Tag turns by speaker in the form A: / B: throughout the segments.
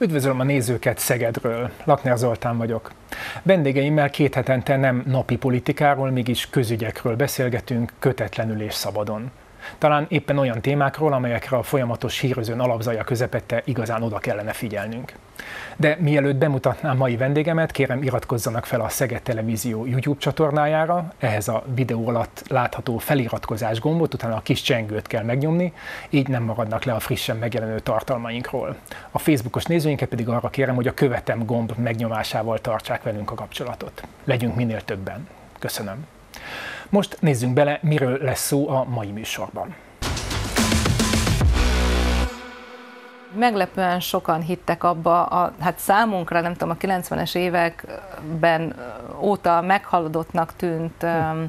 A: Üdvözlöm a nézőket Szegedről, Lakner Zoltán vagyok. Vendégeimmel két hetente nem napi politikáról, mégis közügyekről beszélgetünk kötetlenül és szabadon. Talán éppen olyan témákról, amelyekre a folyamatos hírözőn alapzaja közepette igazán oda kellene figyelnünk. De mielőtt bemutatnám mai vendégemet, kérem iratkozzanak fel a Szeged Televízió YouTube csatornájára, ehhez a videó alatt látható feliratkozás gombot, utána a kis csengőt kell megnyomni, így nem maradnak le a frissen megjelenő tartalmainkról. A Facebookos nézőinket pedig arra kérem, hogy a követem gomb megnyomásával tartsák velünk a kapcsolatot. Legyünk minél többen. Köszönöm. Most nézzünk bele, miről lesz szó a mai műsorban.
B: Meglepően sokan hittek abba, a, hát számunkra, nem tudom, a 90-es években óta meghalodottnak tűnt hm.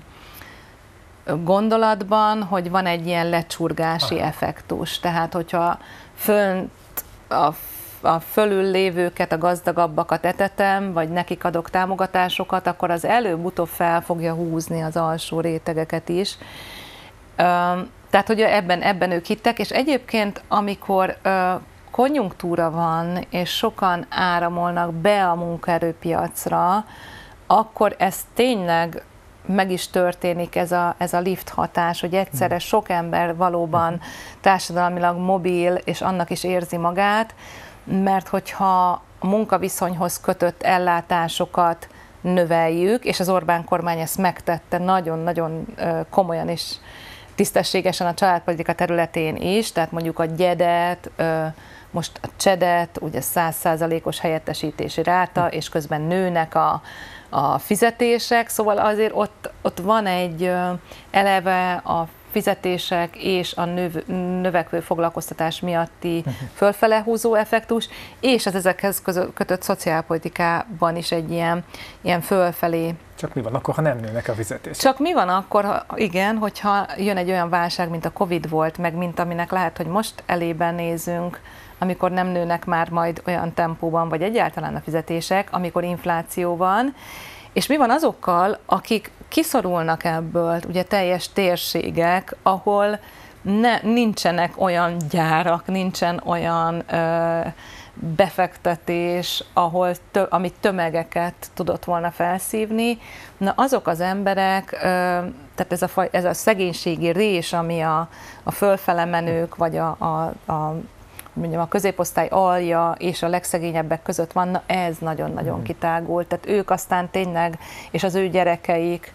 B: gondolatban, hogy van egy ilyen lecsurgási Aha. effektus. Tehát, hogyha fönt a a fölül lévőket, a gazdagabbakat etetem, vagy nekik adok támogatásokat, akkor az előbb-utóbb fel fogja húzni az alsó rétegeket is. Tehát, hogy ebben, ebben ők hittek, és egyébként, amikor konjunktúra van, és sokan áramolnak be a munkaerőpiacra, akkor ez tényleg meg is történik ez a, ez a lift hatás, hogy egyszerre hmm. sok ember valóban hmm. társadalmilag mobil, és annak is érzi magát, mert hogyha a munkaviszonyhoz kötött ellátásokat növeljük, és az Orbán kormány ezt megtette nagyon-nagyon komolyan és tisztességesen a családpolitika területén is, tehát mondjuk a gyedet, most a csedet, ugye százszázalékos helyettesítési ráta, és közben nőnek a, a fizetések, szóval azért ott, ott van egy eleve a fizetések és a növ, növekvő foglalkoztatás miatti mhm. fölfele húzó effektus, és az ezekhez kötött szociálpolitikában is egy ilyen, ilyen fölfelé
A: csak mi van akkor, ha nem nőnek a fizetések?
B: Csak mi van akkor, ha, igen, hogyha jön egy olyan válság, mint a Covid volt, meg mint aminek lehet, hogy most elében nézünk, amikor nem nőnek már majd olyan tempóban, vagy egyáltalán a fizetések, amikor infláció van, és mi van azokkal, akik kiszorulnak ebből, ugye teljes térségek, ahol ne, nincsenek olyan gyárak, nincsen olyan ö, befektetés, ahol tö, amit tömegeket tudott volna felszívni. Na azok az emberek, ö, tehát ez a, ez a szegénységi rés, ami a, a fölfele menők, vagy a, a, a mondjam, a középosztály alja és a legszegényebbek között van, ez nagyon-nagyon mm. kitágult. Tehát ők aztán tényleg, és az ő gyerekeik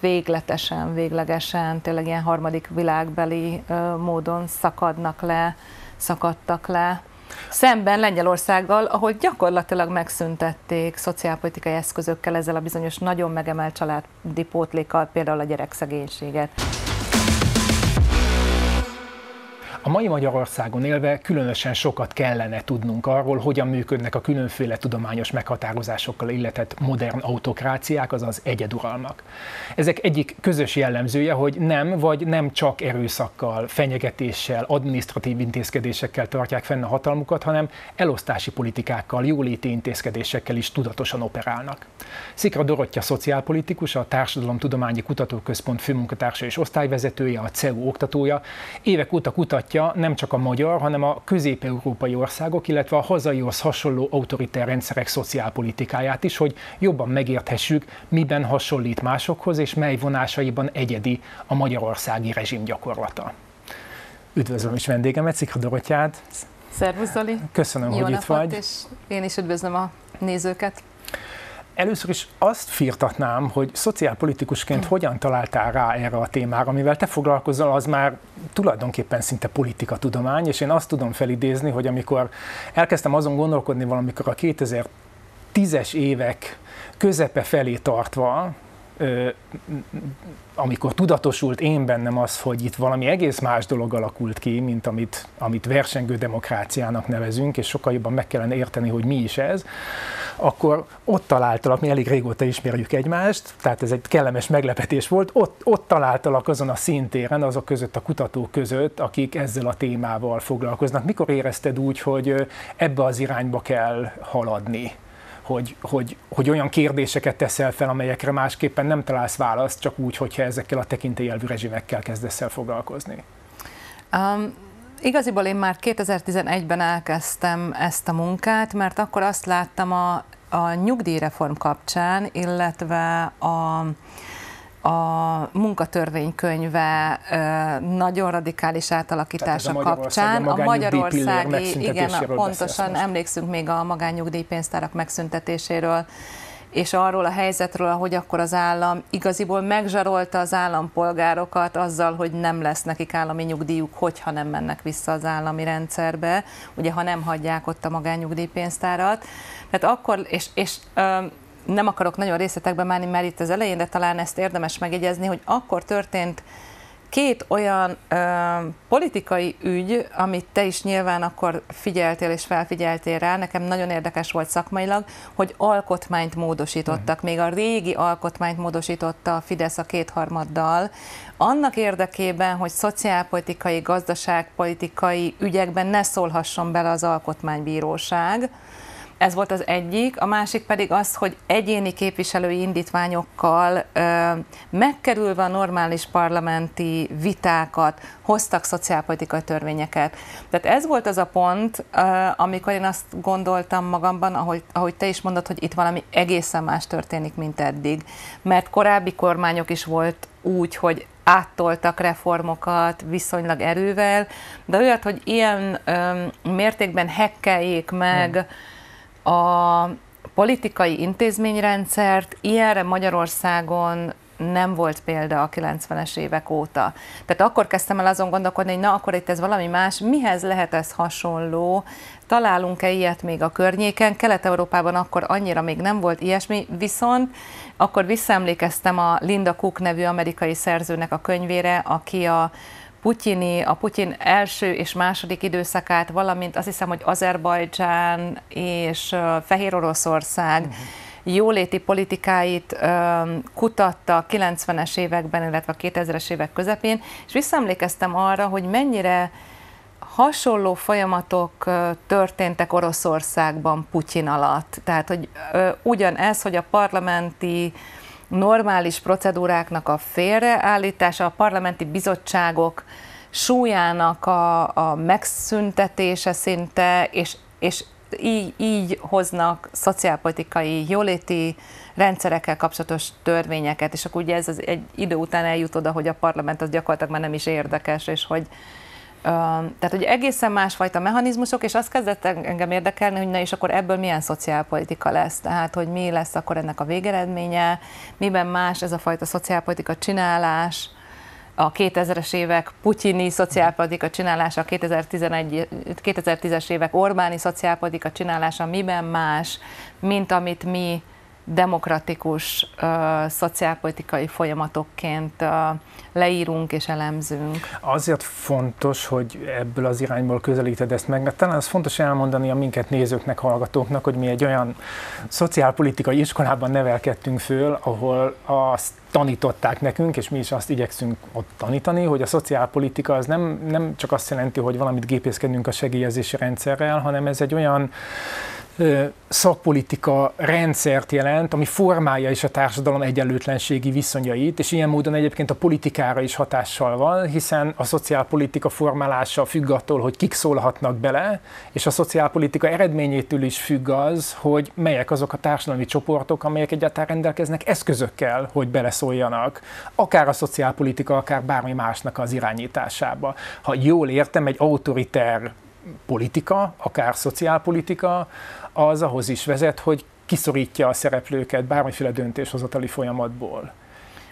B: végletesen, véglegesen, tényleg ilyen harmadik világbeli módon szakadnak le, szakadtak le. Szemben Lengyelországgal, ahol gyakorlatilag megszüntették szociálpolitikai eszközökkel, ezzel a bizonyos nagyon megemelt családi pótlékkal, például a gyerekszegénységet.
A: A mai Magyarországon élve különösen sokat kellene tudnunk arról, hogyan működnek a különféle tudományos meghatározásokkal illetett modern autokráciák, azaz egyeduralmak. Ezek egyik közös jellemzője, hogy nem vagy nem csak erőszakkal, fenyegetéssel, administratív intézkedésekkel tartják fenn a hatalmukat, hanem elosztási politikákkal, jóléti intézkedésekkel is tudatosan operálnak. Szikra Dorottya szociálpolitikus, a Társadalomtudományi Kutatóközpont főmunkatársa és osztályvezetője, a CEU oktatója, évek óta kutatja mutatja nem csak a magyar, hanem a közép-európai országok, illetve a hazaihoz hasonló autoritár rendszerek szociálpolitikáját is, hogy jobban megérthessük, miben hasonlít másokhoz, és mely vonásaiban egyedi a magyarországi rezsim gyakorlata. Üdvözlöm is vendégemet, Szikra Dorottyát.
B: Szervusz, Zoli.
A: Köszönöm, Jó hogy itt vagy.
B: és én is üdvözlöm a nézőket.
A: Először is azt firtatnám, hogy szociálpolitikusként hogyan találtál rá erre a témára, amivel te foglalkozol, az már tulajdonképpen szinte politika tudomány, és én azt tudom felidézni, hogy amikor elkezdtem azon gondolkodni valamikor a 2010-es évek közepe felé tartva, amikor tudatosult én bennem az, hogy itt valami egész más dolog alakult ki, mint amit, amit versengő demokráciának nevezünk, és sokkal jobban meg kellene érteni, hogy mi is ez, akkor ott találtalak, mi elég régóta ismerjük egymást, tehát ez egy kellemes meglepetés volt, ott, ott találtalak azon a szintéren, azok között a kutatók között, akik ezzel a témával foglalkoznak. Mikor érezted úgy, hogy ebbe az irányba kell haladni? Hogy, hogy, hogy olyan kérdéseket teszel fel, amelyekre másképpen nem találsz választ, csak úgy, hogyha ezekkel a tekintélyelvű rezsimekkel kezdesz el foglalkozni?
B: Um, igaziból én már 2011-ben elkezdtem ezt a munkát, mert akkor azt láttam a, a nyugdíjreform kapcsán, illetve a a munkatörvénykönyve nagyon radikális átalakítása a kapcsán.
A: A Magyarországi,
B: igen, pontosan emlékszünk még a magánnyugdíjpénztárak megszüntetéséről, és arról a helyzetről, hogy akkor az állam igaziból megzsarolta az állampolgárokat azzal, hogy nem lesz nekik állami nyugdíjuk, hogyha nem mennek vissza az állami rendszerbe, ugye ha nem hagyják ott a magánnyugdíjpénztárat. Tehát akkor, és, és nem akarok nagyon részletekbe menni, mert itt az elején, de talán ezt érdemes megjegyezni, hogy akkor történt két olyan ö, politikai ügy, amit te is nyilván akkor figyeltél és felfigyeltél rá, nekem nagyon érdekes volt szakmailag, hogy alkotmányt módosítottak, még a régi alkotmányt módosította a Fidesz a kétharmaddal, annak érdekében, hogy szociálpolitikai, gazdaságpolitikai ügyekben ne szólhasson bele az alkotmánybíróság, ez volt az egyik, a másik pedig az, hogy egyéni képviselői indítványokkal ö, megkerülve a normális parlamenti vitákat hoztak szociálpolitikai törvényeket. Tehát ez volt az a pont, ö, amikor én azt gondoltam magamban, ahogy, ahogy te is mondod, hogy itt valami egészen más történik, mint eddig. Mert korábbi kormányok is volt úgy, hogy áttoltak reformokat viszonylag erővel, de olyat, hogy ilyen ö, mértékben hekkeljék meg, hmm a politikai intézményrendszert ilyenre Magyarországon nem volt példa a 90-es évek óta. Tehát akkor kezdtem el azon gondolkodni, hogy na, akkor itt ez valami más, mihez lehet ez hasonló, találunk-e ilyet még a környéken, Kelet-Európában akkor annyira még nem volt ilyesmi, viszont akkor visszaemlékeztem a Linda Cook nevű amerikai szerzőnek a könyvére, aki a Putyini, a Putyin első és második időszakát, valamint azt hiszem, hogy Azerbajdzsán és Fehér Oroszország uh-huh jóléti politikáit kutatta a 90-es években, illetve a 2000-es évek közepén, és visszaemlékeztem arra, hogy mennyire hasonló folyamatok történtek Oroszországban Putyin alatt. Tehát, hogy ugyanez, hogy a parlamenti normális procedúráknak a félreállítása, a parlamenti bizottságok súlyának a, a megszüntetése szinte, és, és így, így hoznak szociálpolitikai, jóléti rendszerekkel kapcsolatos törvényeket, és akkor ugye ez az egy idő után eljut oda, hogy a parlament az gyakorlatilag már nem is érdekes, és hogy tehát, hogy egészen másfajta mechanizmusok, és azt kezdett engem érdekelni, hogy na és akkor ebből milyen szociálpolitika lesz, tehát, hogy mi lesz akkor ennek a végeredménye, miben más ez a fajta szociálpolitika csinálás, a 2000-es évek putyini szociálpolitika csinálása, a 2011, 2010-es évek Orbáni szociálpolitika csinálása miben más, mint amit mi demokratikus szociálpolitikai folyamatokként leírunk és elemzünk.
A: Azért fontos, hogy ebből az irányból közelíted ezt meg, mert talán az fontos elmondani a minket nézőknek, hallgatóknak, hogy mi egy olyan szociálpolitikai iskolában nevelkedtünk föl, ahol azt tanították nekünk, és mi is azt igyekszünk ott tanítani, hogy a szociálpolitika az nem, nem csak azt jelenti, hogy valamit gépészkedünk a segélyezési rendszerrel, hanem ez egy olyan szakpolitika rendszert jelent, ami formálja is a társadalom egyenlőtlenségi viszonyait, és ilyen módon egyébként a politikára is hatással van, hiszen a szociálpolitika formálása függ attól, hogy kik szólhatnak bele, és a szociálpolitika eredményétől is függ az, hogy melyek azok a társadalmi csoportok, amelyek egyáltalán rendelkeznek eszközökkel, hogy beleszóljanak, akár a szociálpolitika, akár bármi másnak az irányításába. Ha jól értem, egy autoriter politika, akár szociálpolitika, az ahhoz is vezet, hogy kiszorítja a szereplőket bármiféle döntéshozatali folyamatból.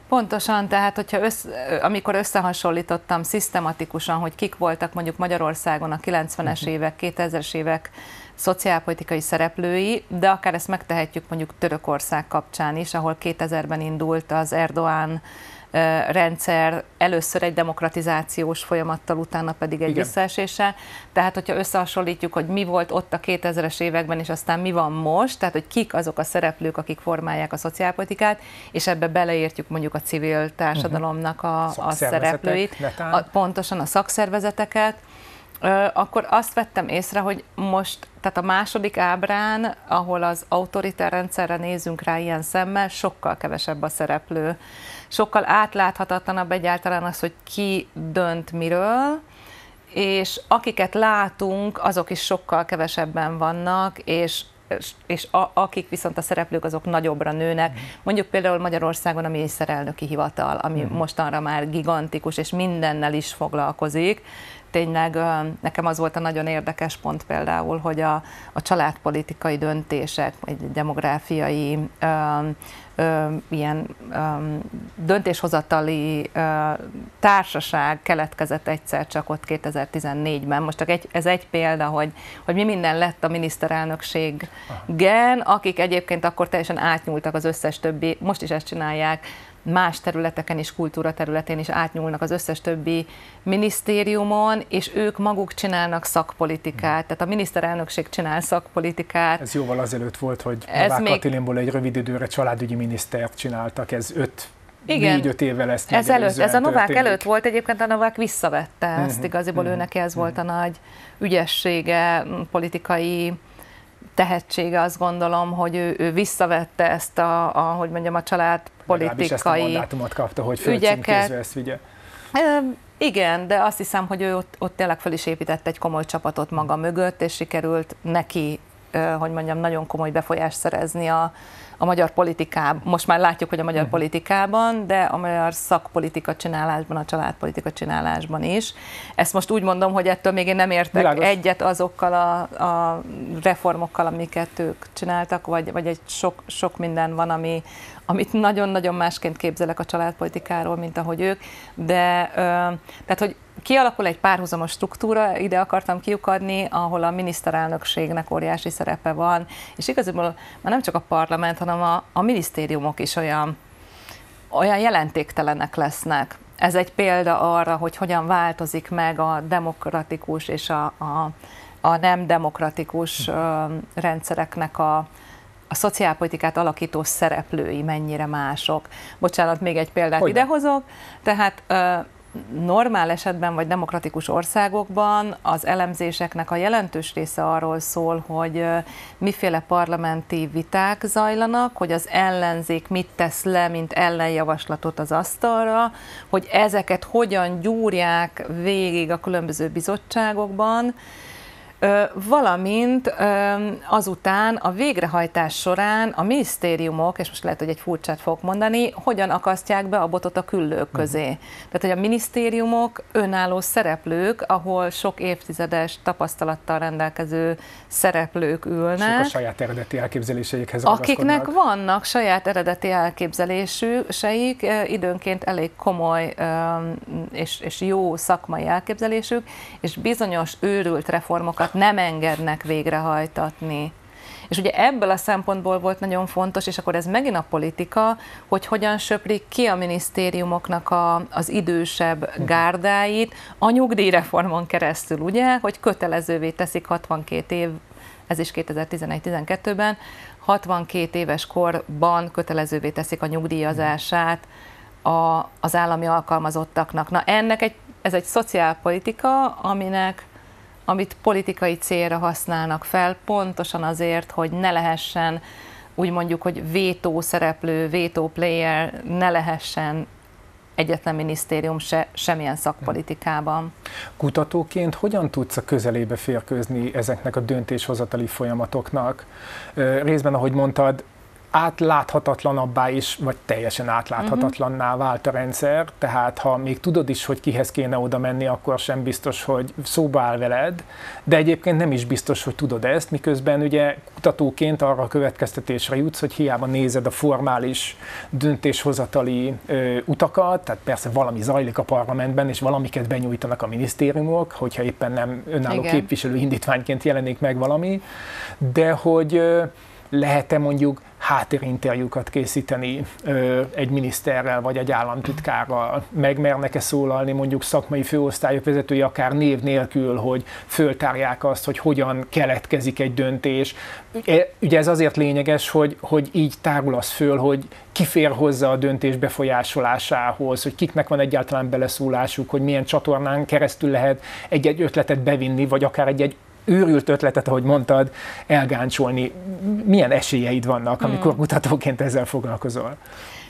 B: Pontosan, tehát hogyha össz, amikor összehasonlítottam szisztematikusan, hogy kik voltak mondjuk Magyarországon a 90-es mhm. évek, 2000-es évek szociálpolitikai szereplői, de akár ezt megtehetjük mondjuk Törökország kapcsán is, ahol 2000-ben indult az Erdoğan rendszer először egy demokratizációs folyamattal, utána pedig egy Igen. visszaeséssel. Tehát, hogyha összehasonlítjuk, hogy mi volt ott a 2000-es években, és aztán mi van most, tehát, hogy kik azok a szereplők, akik formálják a szociálpolitikát, és ebbe beleértjük mondjuk a civil társadalomnak a, a szereplőit, a, pontosan a szakszervezeteket, akkor azt vettem észre, hogy most, tehát a második ábrán, ahol az autoritár rendszerre nézünk rá ilyen szemmel, sokkal kevesebb a szereplő. Sokkal átláthatatlanabb egyáltalán az, hogy ki dönt miről, és akiket látunk, azok is sokkal kevesebben vannak, és és a, akik viszont a szereplők, azok nagyobbra nőnek. Mm. Mondjuk például Magyarországon a miniszterelnöki hivatal, ami mm. mostanra már gigantikus, és mindennel is foglalkozik. Tényleg nekem az volt a nagyon érdekes pont például, hogy a, a családpolitikai döntések, egy demográfiai ilyen döntéshozatali társaság keletkezett egyszer csak ott 2014-ben. Most csak egy, ez egy példa, hogy, hogy mi minden lett a miniszterelnökségen, akik egyébként akkor teljesen átnyúltak az összes többi, most is ezt csinálják, más területeken is, kultúra területén is átnyúlnak az összes többi minisztériumon, és ők maguk csinálnak szakpolitikát. Tehát a miniszterelnökség csinál szakpolitikát.
A: Ez jóval azelőtt volt, hogy Novák még... Katilinból egy rövid időre családügyi minisztert csináltak, ez öt igen. négy-öt évvel ezt
B: ez előtt, Ez a Novák történik. előtt volt, egyébként a Novák visszavette ezt, uh-huh. igaziból uh-huh. ő neki ez uh-huh. volt a nagy ügyessége, politikai tehetsége, azt gondolom, hogy ő, ő visszavette ezt a, a, hogy mondjam, a családpolitikai ezt a
A: mandátumot kapta, hogy ügyeket. ezt vigye.
B: Igen, de azt hiszem, hogy ő ott, ott tényleg fel is épített egy komoly csapatot maga mögött, és sikerült neki, hogy mondjam, nagyon komoly befolyást szerezni a, a magyar politikában, most már látjuk, hogy a magyar uh-huh. politikában, de a magyar szakpolitika csinálásban, a családpolitika csinálásban is. Ezt most úgy mondom, hogy ettől még én nem értek Világos. egyet azokkal a, a reformokkal, amiket ők csináltak, vagy, vagy egy sok, sok minden van, ami, amit nagyon-nagyon másként képzelek a családpolitikáról, mint ahogy ők, de tehát, hogy kialakul egy párhuzamos struktúra, ide akartam kiukadni, ahol a miniszterelnökségnek óriási szerepe van, és igazából már nem csak a parlament, hanem a, a minisztériumok is olyan, olyan jelentéktelenek lesznek. Ez egy példa arra, hogy hogyan változik meg a demokratikus és a, a, a nem demokratikus rendszereknek a, a szociálpolitikát alakító szereplői mennyire mások. Bocsánat, még egy példát Hogyne. idehozok. Tehát normál esetben vagy demokratikus országokban az elemzéseknek a jelentős része arról szól, hogy miféle parlamenti viták zajlanak, hogy az ellenzék mit tesz le, mint ellenjavaslatot az asztalra, hogy ezeket hogyan gyúrják végig a különböző bizottságokban, valamint azután a végrehajtás során a minisztériumok, és most lehet, hogy egy furcsát fogok mondani, hogyan akasztják be a botot a küllők közé. Uh-huh. Tehát, hogy a minisztériumok önálló szereplők, ahol sok évtizedes tapasztalattal rendelkező szereplők ülnek.
A: Sok a saját eredeti elképzeléseikhez
B: Akiknek vannak saját eredeti elképzeléseik, időnként elég komoly és, és jó szakmai elképzelésük, és bizonyos őrült reformokat nem engednek végrehajtatni. És ugye ebből a szempontból volt nagyon fontos, és akkor ez megint a politika, hogy hogyan söprik ki a minisztériumoknak a, az idősebb gárdáit a nyugdíjreformon keresztül, ugye, hogy kötelezővé teszik 62 év, ez is 2011-12-ben, 62 éves korban kötelezővé teszik a nyugdíjazását a, az állami alkalmazottaknak. Na ennek egy, ez egy szociálpolitika, aminek amit politikai célra használnak fel, pontosan azért, hogy ne lehessen úgy mondjuk, hogy vétó szereplő, vétó player ne lehessen egyetlen minisztérium se, semmilyen szakpolitikában.
A: Kutatóként hogyan tudsz a közelébe férkőzni ezeknek a döntéshozatali folyamatoknak? Részben, ahogy mondtad, átláthatatlanabbá is, vagy teljesen átláthatatlanná vált a rendszer, tehát ha még tudod is, hogy kihez kéne oda menni, akkor sem biztos, hogy szóba áll veled, de egyébként nem is biztos, hogy tudod ezt, miközben ugye kutatóként arra a következtetésre jutsz, hogy hiába nézed a formális döntéshozatali ö, utakat, tehát persze valami zajlik a parlamentben, és valamiket benyújtanak a minisztériumok, hogyha éppen nem önálló Igen. képviselő indítványként jelenik meg valami, de hogy lehet-e mondjuk háttérinterjúkat készíteni ö, egy miniszterrel vagy egy államtitkárral, megmernek-e szólalni mondjuk szakmai főosztályok vezetői akár név nélkül, hogy föltárják azt, hogy hogyan keletkezik egy döntés. Ugye, ez azért lényeges, hogy, hogy így tárul az föl, hogy ki fér hozzá a döntés befolyásolásához, hogy kiknek van egyáltalán beleszólásuk, hogy milyen csatornán keresztül lehet egy-egy ötletet bevinni, vagy akár egy-egy őrült ötletet, ahogy mondtad, elgáncsolni. Milyen esélyeid vannak, amikor hmm. kutatóként ezzel foglalkozol?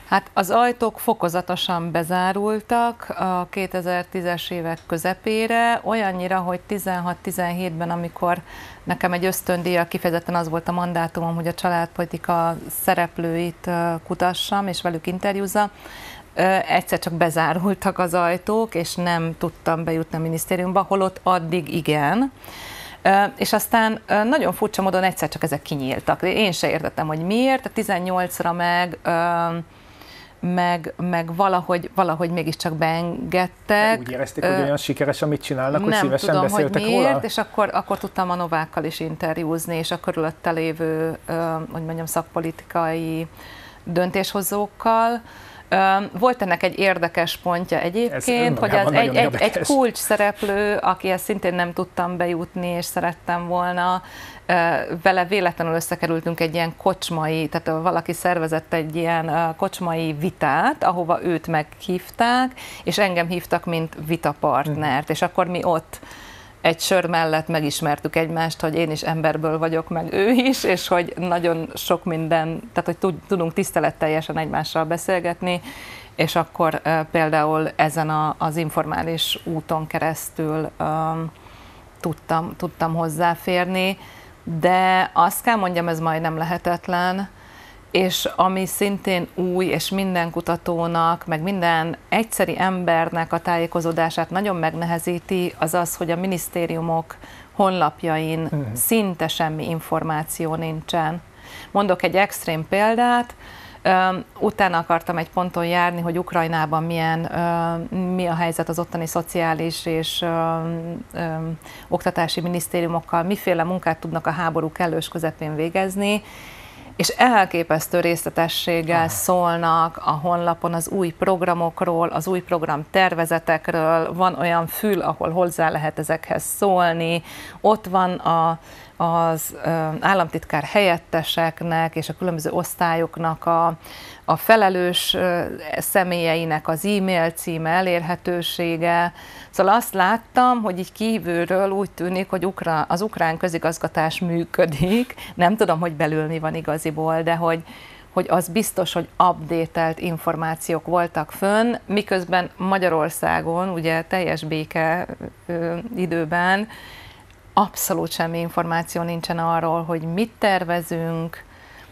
B: Hát az ajtók fokozatosan bezárultak a 2010-es évek közepére, olyannyira, hogy 16-17-ben, amikor nekem egy ösztöndíja kifejezetten az volt a mandátumom, hogy a családpolitika szereplőit kutassam és velük interjúza, egyszer csak bezárultak az ajtók, és nem tudtam bejutni a minisztériumba, holott addig igen. És aztán nagyon furcsa módon egyszer csak ezek kinyíltak. Én se értettem, hogy miért. A 18-ra meg meg, meg valahogy, valahogy mégiscsak beengedtek.
A: Úgy érezték, hogy olyan sikeres, amit csinálnak,
B: hogy
A: szívesen
B: tudom,
A: beszéltek
B: hogy miért,
A: róla?
B: és akkor, akkor tudtam a Novákkal is interjúzni, és a körülötte lévő, hogy mondjam, szakpolitikai döntéshozókkal. Volt ennek egy érdekes pontja egyébként, hogy az egy, egy, egy kulcs szereplő, akihez szintén nem tudtam bejutni, és szerettem volna, vele véletlenül összekerültünk egy ilyen kocsmai, tehát valaki szervezett egy ilyen kocsmai vitát, ahova őt meghívták, és engem hívtak, mint vitapartnert, és akkor mi ott egy sör mellett megismertük egymást, hogy én is emberből vagyok, meg ő is, és hogy nagyon sok minden, tehát hogy tudunk tiszteletteljesen egymással beszélgetni, és akkor például ezen a, az informális úton keresztül um, tudtam, tudtam hozzáférni, de azt kell mondjam, ez majdnem lehetetlen, és ami szintén új, és minden kutatónak, meg minden egyszeri embernek a tájékozódását nagyon megnehezíti, az az, hogy a minisztériumok honlapjain uh-huh. szinte semmi információ nincsen. Mondok egy extrém példát, utána akartam egy ponton járni, hogy Ukrajnában milyen, mi a helyzet az ottani szociális és oktatási minisztériumokkal, miféle munkát tudnak a háború kellős közepén végezni, és elképesztő részletességgel Aha. szólnak a honlapon az új programokról, az új program tervezetekről, van olyan fül, ahol hozzá lehet ezekhez szólni, ott van a, az államtitkár helyetteseknek és a különböző osztályoknak a, a felelős személyeinek az e-mail címe, elérhetősége. Szóval azt láttam, hogy így kívülről úgy tűnik, hogy az ukrán közigazgatás működik. Nem tudom, hogy belül mi van igaziból, de hogy, hogy az biztos, hogy updatelt információk voltak fönn, miközben Magyarországon, ugye teljes béke időben abszolút semmi információ nincsen arról, hogy mit tervezünk,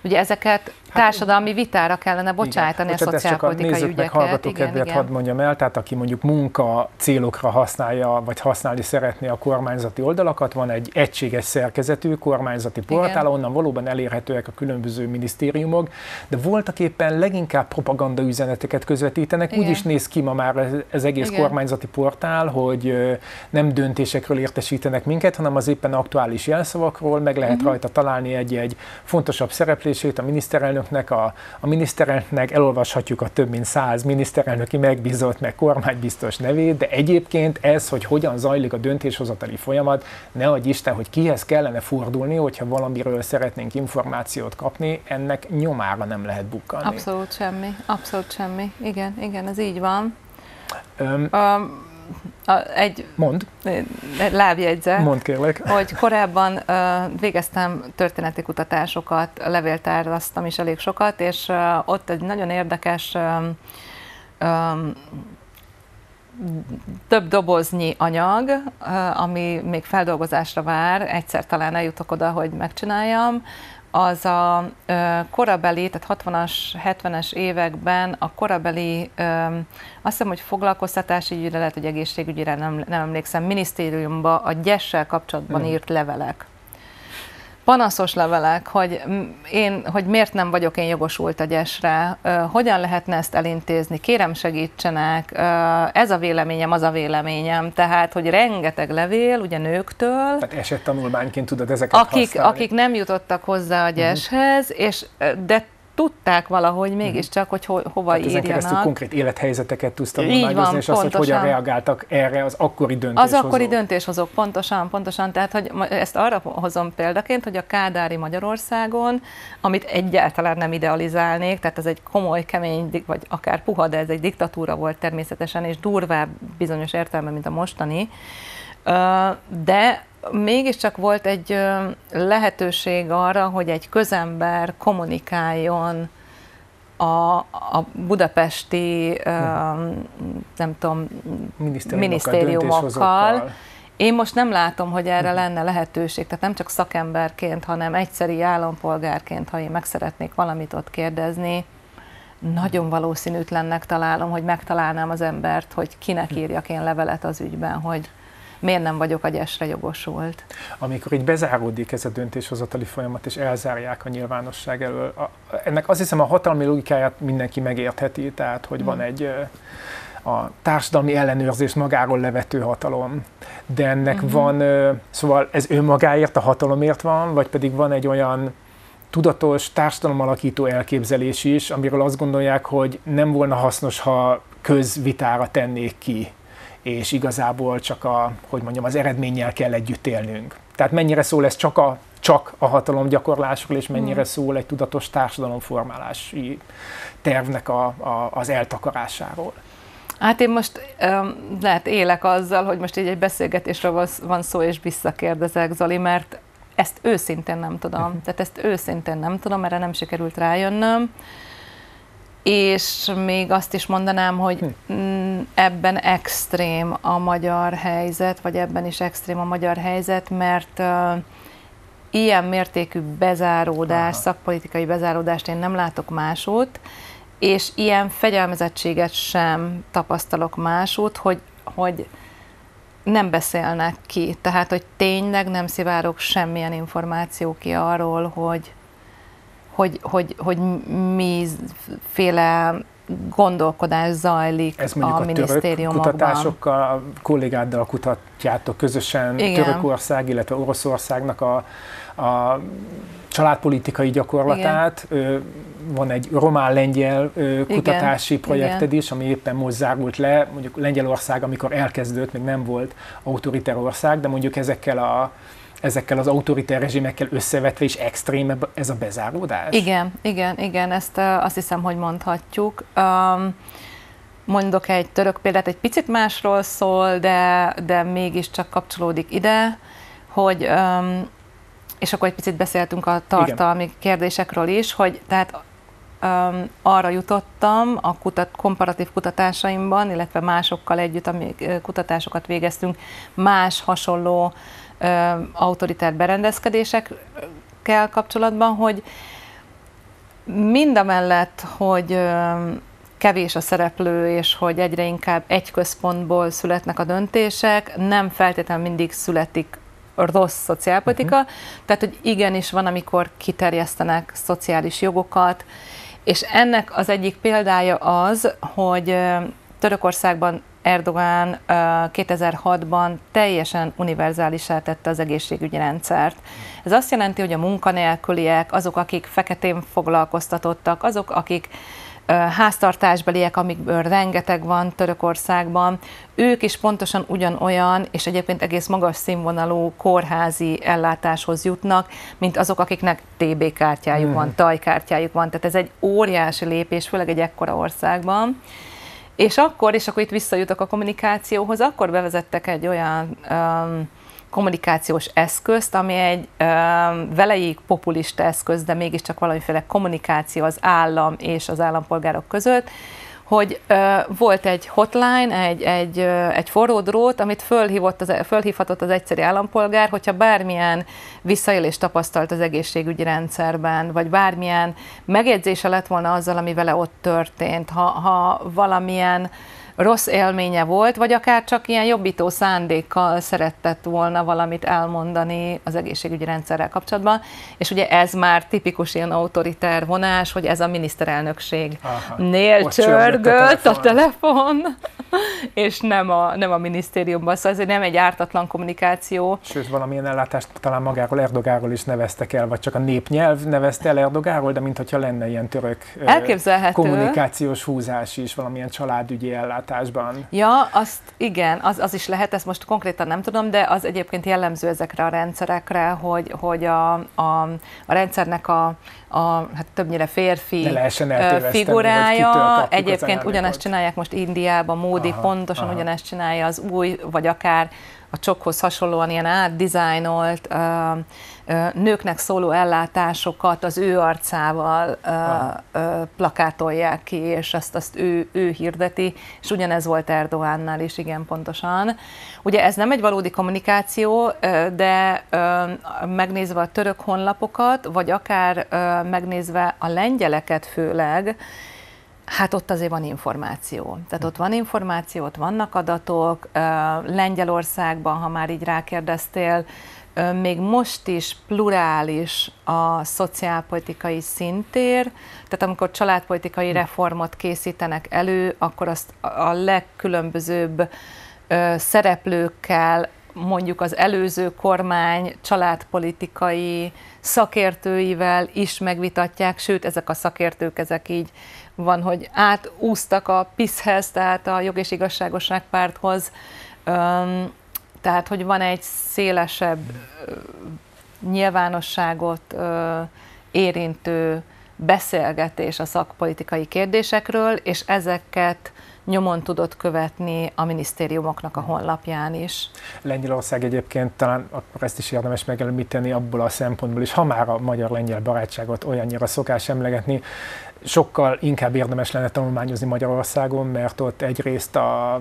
B: Ugye ezeket társadalmi vitára kellene bocsájtani igen. a szociálpolitikai
A: csak a ügyeket. Meg hallgató igen, kedvéért hadd mondjam el, tehát aki mondjuk munka célokra használja, vagy használni szeretné a kormányzati oldalakat, van egy egységes szerkezetű kormányzati portál, onnan valóban elérhetőek a különböző minisztériumok, de voltak éppen leginkább propaganda üzeneteket közvetítenek. Igen. Úgy is néz ki ma már ez, egész igen. kormányzati portál, hogy nem döntésekről értesítenek minket, hanem az éppen aktuális jelszavakról, meg lehet uh-huh. rajta találni egy-egy fontosabb szereplés jelentését a miniszterelnöknek, a, a miniszterelnöknek elolvashatjuk a több mint száz miniszterelnöki megbízott, meg kormánybiztos nevét, de egyébként ez, hogy hogyan zajlik a döntéshozatali folyamat, ne adj Isten, hogy kihez kellene fordulni, hogyha valamiről szeretnénk információt kapni, ennek nyomára nem lehet bukkani.
B: Abszolút semmi, abszolút semmi. Igen, igen, ez így van. Um, um, a, egy
A: Mond.
B: lábjegyzet,
A: Mond kérlek.
B: hogy korábban uh, végeztem történeti kutatásokat, levéltároztam is elég sokat, és uh, ott egy nagyon érdekes um, um, több doboznyi anyag, uh, ami még feldolgozásra vár, egyszer talán eljutok oda, hogy megcsináljam, az a korabeli, tehát 60-as, 70-es években a korabeli, azt hiszem, hogy foglalkoztatási ügyre, lehet, hogy egészségügyre, nem, nem emlékszem, minisztériumban a gyessel kapcsolatban hmm. írt levelek panaszos levelek, hogy én, hogy miért nem vagyok én jogosult a gyesre, hogyan lehetne ezt elintézni, kérem segítsenek, ez a véleményem, az a véleményem, tehát, hogy rengeteg levél, ugye nőktől.
A: Tehát esettanulmányként tudod ezeket
B: akik, használni. akik nem jutottak hozzá a gyeshez, uh-huh. és de tudták valahogy mhm. mégiscsak, hogy ho, hova Tehát írjanak. keresztül
A: konkrét élethelyzeteket tudsz tanulmányozni, és azt, hogy hogyan reagáltak erre az akkori döntéshozók.
B: Az akkori döntéshozók, pontosan, pontosan. Tehát, hogy ezt arra hozom példaként, hogy a Kádári Magyarországon, amit egyáltalán nem idealizálnék, tehát ez egy komoly, kemény, vagy akár puha, de ez egy diktatúra volt természetesen, és durvább bizonyos értelme, mint a mostani, de mégiscsak volt egy a, a budapesti, nem tudom, minisztériumokkal. Én most nem látom, hogy erre mhm. lenne lehetőség, tehát nem csak szakemberként, hanem egyszeri állampolgárként, ha én meg szeretnék valamit ott kérdezni, nagyon valószínűtlennek találom, hogy megtalálnám az embert, hogy kinek hm. írjak én levelet az ügyben, hogy miért nem vagyok a gyesre jogosult.
A: Amikor így bezáródik ez a döntéshozatali folyamat, és elzárják a nyilvánosság elől, a, ennek azt hiszem a hatalmi logikáját mindenki megértheti, tehát hogy van hm. egy a társadalmi ellenőrzés magáról levető hatalom, de ennek uh-huh. van, szóval ez önmagáért, a hatalomért van, vagy pedig van egy olyan tudatos társadalomalakító elképzelés is, amiről azt gondolják, hogy nem volna hasznos, ha közvitára tennék ki, és igazából csak a, hogy mondjam, az eredménnyel kell együtt élnünk. Tehát mennyire szól ez csak a, csak a hatalom gyakorlásról, és mennyire hmm. szól egy tudatos társadalomformálási tervnek a, a, az eltakarásáról.
B: Hát én most um, lehet élek azzal, hogy most így egy beszélgetésről van szó, és visszakérdezek, Zoli, mert ezt őszintén nem tudom. Uh-huh. Tehát ezt őszintén nem tudom, erre nem sikerült rájönnöm. És még azt is mondanám, hogy hm. ebben extrém a magyar helyzet, vagy ebben is extrém a magyar helyzet, mert uh, ilyen mértékű bezáródás, Aha. szakpolitikai bezáródást én nem látok másút, és ilyen fegyelmezettséget sem tapasztalok másút, hogy, hogy nem beszélnek ki, tehát hogy tényleg nem szivárok semmilyen információ ki arról, hogy, hogy, hogy, hogy féle gondolkodás zajlik
A: Ez
B: a, a minisztériumokban.
A: kutatásokkal, a kollégáddal kutatjátok közösen Igen. Törökország, illetve Oroszországnak a, a családpolitikai gyakorlatát. Igen. Van egy román-lengyel kutatási Igen. projekted is, ami éppen most zárult le. Mondjuk Lengyelország, amikor elkezdődött, még nem volt autoriter ország, de mondjuk ezekkel a ezekkel az autoriter rezsimekkel összevetve is extrém ez a bezáródás?
B: Igen, igen, igen, ezt azt hiszem, hogy mondhatjuk. mondok egy török példát, egy picit másról szól, de, de mégiscsak kapcsolódik ide, hogy és akkor egy picit beszéltünk a tartalmi Igen. kérdésekről is, hogy tehát um, arra jutottam a kutat, komparatív kutatásaimban, illetve másokkal együtt, amíg kutatásokat végeztünk, más hasonló autoritár berendezkedésekkel kapcsolatban, hogy mind a mellett, hogy kevés a szereplő, és hogy egyre inkább egy központból születnek a döntések, nem feltétlenül mindig születik rossz szociálpolitika, uh-huh. tehát hogy igenis van, amikor kiterjesztenek szociális jogokat, és ennek az egyik példája az, hogy Törökországban Erdogán 2006-ban teljesen univerzálisá tette az egészségügyi rendszert. Ez azt jelenti, hogy a munkanélküliek, azok, akik feketén foglalkoztatottak, azok, akik háztartásbeliek, amikből rengeteg van Törökországban, ők is pontosan ugyanolyan, és egyébként egész magas színvonalú kórházi ellátáshoz jutnak, mint azok, akiknek TB kártyájuk van, mhm. tajkártyájuk van. Tehát ez egy óriási lépés, főleg egy ekkora országban. És akkor, és akkor itt visszajutok a kommunikációhoz, akkor bevezettek egy olyan um, kommunikációs eszközt, ami egy ö, veleig populista eszköz, de mégiscsak valamiféle kommunikáció az állam és az állampolgárok között, hogy ö, volt egy hotline, egy, egy, ö, egy forró drót, amit fölhívott az, fölhívhatott az egyszerű állampolgár, hogyha bármilyen visszaélést tapasztalt az egészségügyi rendszerben, vagy bármilyen megjegyzése lett volna azzal, ami vele ott történt, ha, ha valamilyen rossz élménye volt, vagy akár csak ilyen jobbító szándékkal szeretett volna valamit elmondani az egészségügyi rendszerrel kapcsolatban, és ugye ez már tipikus ilyen autoriter vonás, hogy ez a miniszterelnökség Aha, nél csörgött a telefon, és nem a, nem a minisztériumban, szóval ez nem egy ártatlan kommunikáció.
A: Sőt, valamilyen ellátást talán magáról Erdogáról is neveztek el, vagy csak a népnyelv nevezte el Erdogáról, de mintha lenne ilyen török kommunikációs húzás is, valamilyen családügyi ellátás ellátásban.
B: Ja, azt igen, az, az is lehet, ezt most konkrétan nem tudom, de az egyébként jellemző ezekre a rendszerekre, hogy, hogy a, a, a rendszernek a, a hát többnyire férfi figurája. Egyébként ugyanezt csinálják most Indiában, Módi aha, pontosan aha. ugyanezt csinálja az új, vagy akár a csokhoz hasonlóan ilyen átdizájnolt nőknek szóló ellátásokat az ő arcával plakátolják ki, és azt, azt ő, ő hirdeti, és ugyanez volt Erdoánnál is, igen, pontosan. Ugye ez nem egy valódi kommunikáció, de megnézve a török honlapokat, vagy akár megnézve a lengyeleket főleg, Hát ott azért van információ. Tehát ott van információ, ott vannak adatok. Lengyelországban, ha már így rákérdeztél, még most is plurális a szociálpolitikai szintér, tehát amikor családpolitikai hm. reformot készítenek elő, akkor azt a legkülönbözőbb szereplőkkel, mondjuk az előző kormány családpolitikai szakértőivel is megvitatják, sőt, ezek a szakértők, ezek így van, hogy átúztak a PISZ-hez, tehát a Jog és Igazságosság párthoz, tehát, hogy van egy szélesebb nyilvánosságot érintő beszélgetés a szakpolitikai kérdésekről, és ezeket nyomon tudott követni a minisztériumoknak a honlapján is.
A: Lengyelország egyébként talán akkor ezt is érdemes megemlíteni abból a szempontból is, ha már a magyar-lengyel barátságot olyannyira szokás emlegetni, sokkal inkább érdemes lenne tanulmányozni Magyarországon, mert ott egyrészt a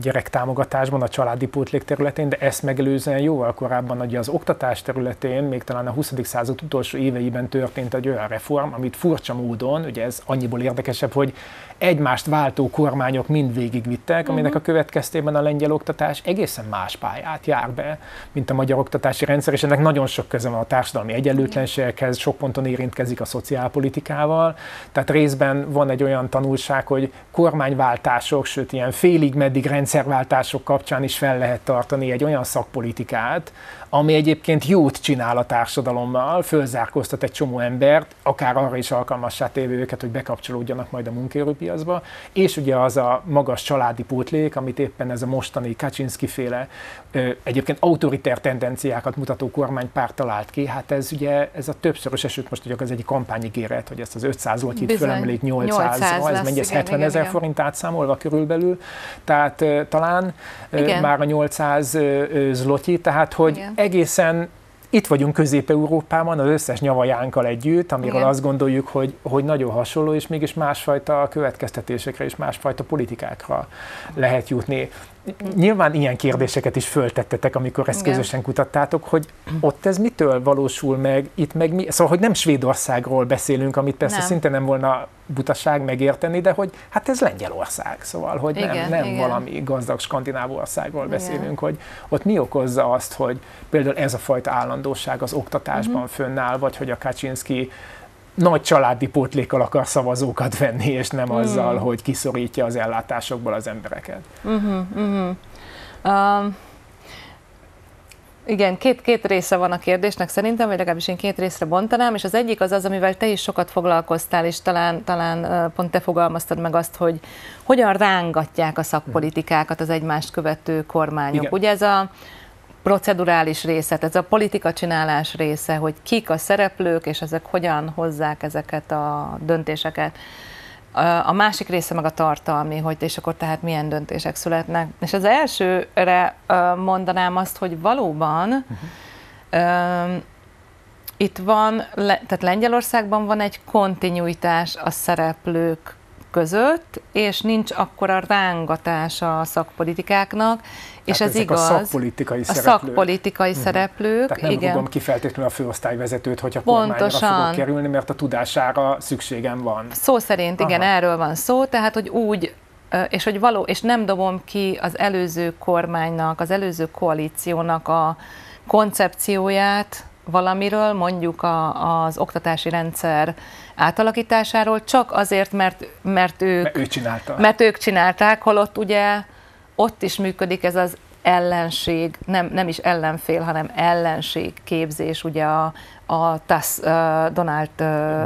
A: gyerektámogatásban, a családi pótlék területén, de ezt megelőzően jóval korábban ugye az oktatás területén, még talán a 20. század utolsó éveiben történt egy olyan reform, amit furcsa módon, ugye ez annyiból érdekesebb, hogy egymást váltó kormányok mind végigvittek, aminek uh-huh. a következtében a lengyel oktatás egészen más pályát jár be, mint a magyar oktatási rendszer, és ennek nagyon sok köze van a társadalmi egyenlőtlenségekhez, sok ponton érintkezik a szociálpolitikával. Tehát részben van egy olyan tanulság, hogy kormányváltások, sőt ilyen félig meddig rendszerváltások kapcsán is fel lehet tartani egy olyan szakpolitikát, ami egyébként jót csinál a társadalommal, fölzárkóztat egy csomó embert, akár arra is alkalmassá tévő őket, hogy bekapcsolódjanak majd a munkaerőpiacba, és ugye az a magas családi pótlék, amit éppen ez a mostani Kaczynski féle egyébként autoritár tendenciákat mutató kormánypárt talált ki, hát ez ugye ez a többszörös esőt most ugye az egyik kampányigéret, hogy ezt az 500 lotyit fölemelik 800, 800 ez megy, ez 70 ezer igen, forint átszámolva körülbelül, tehát talán igen. már a 800 zloty, tehát hogy igen. egészen itt vagyunk Közép-Európában az összes nyavajánkkal együtt, amiről Igen. azt gondoljuk, hogy, hogy nagyon hasonló, és mégis másfajta következtetésekre és másfajta politikákra lehet jutni. Nyilván ilyen kérdéseket is föltettetek, amikor ezt Igen. közösen kutattátok, hogy ott ez mitől valósul meg, itt meg mi, szóval, hogy nem Svédországról beszélünk, amit persze nem. szinte nem volna butaság megérteni, de hogy hát ez Lengyelország, szóval, hogy igen, nem, nem igen. valami gazdag skandináv országról beszélünk, igen. hogy ott mi okozza azt, hogy például ez a fajta állandóság az oktatásban uh-huh. fönnáll, vagy hogy a Kaczynski nagy családi pótlékkal akar szavazókat venni, és nem uh-huh. azzal, hogy kiszorítja az ellátásokból az embereket. Uh-huh, uh-huh.
B: Um, igen, két, két része van a kérdésnek szerintem, vagy legalábbis én két részre bontanám, és az egyik az az, amivel te is sokat foglalkoztál, és talán, talán pont te fogalmaztad meg azt, hogy hogyan rángatják a szakpolitikákat az egymást követő kormányok. Igen. Ugye ez a procedurális része, ez a politika csinálás része, hogy kik a szereplők, és ezek hogyan hozzák ezeket a döntéseket. A másik része meg a tartalmi, hogy és akkor tehát milyen döntések születnek. És az elsőre mondanám azt, hogy valóban uh-huh. itt van, tehát Lengyelországban van egy kontinuitás a szereplők között, és nincs akkora rángatása a szakpolitikáknak, és ez igaz.
A: A szakpolitikai a
B: szereplők. szakpolitikai uh-huh. szereplők,
A: Tehát nem igen. rúgom ki feltétlenül a főosztályvezetőt, hogyha Pontosan. kormányra fogok kerülni, mert a tudására szükségem van.
B: Szó szerint, Aha. igen, erről van szó, tehát hogy úgy és hogy való, és nem dobom ki az előző kormánynak, az előző koalíciónak a koncepcióját valamiről, mondjuk a, az oktatási rendszer átalakításáról, csak azért, mert, mert ők, mert,
A: ő csinálta.
B: mert ők csinálták, holott ugye ott is működik ez az ellenség, nem, nem is ellenfél, hanem ellenség képzés, ugye a, a TASZ, Donald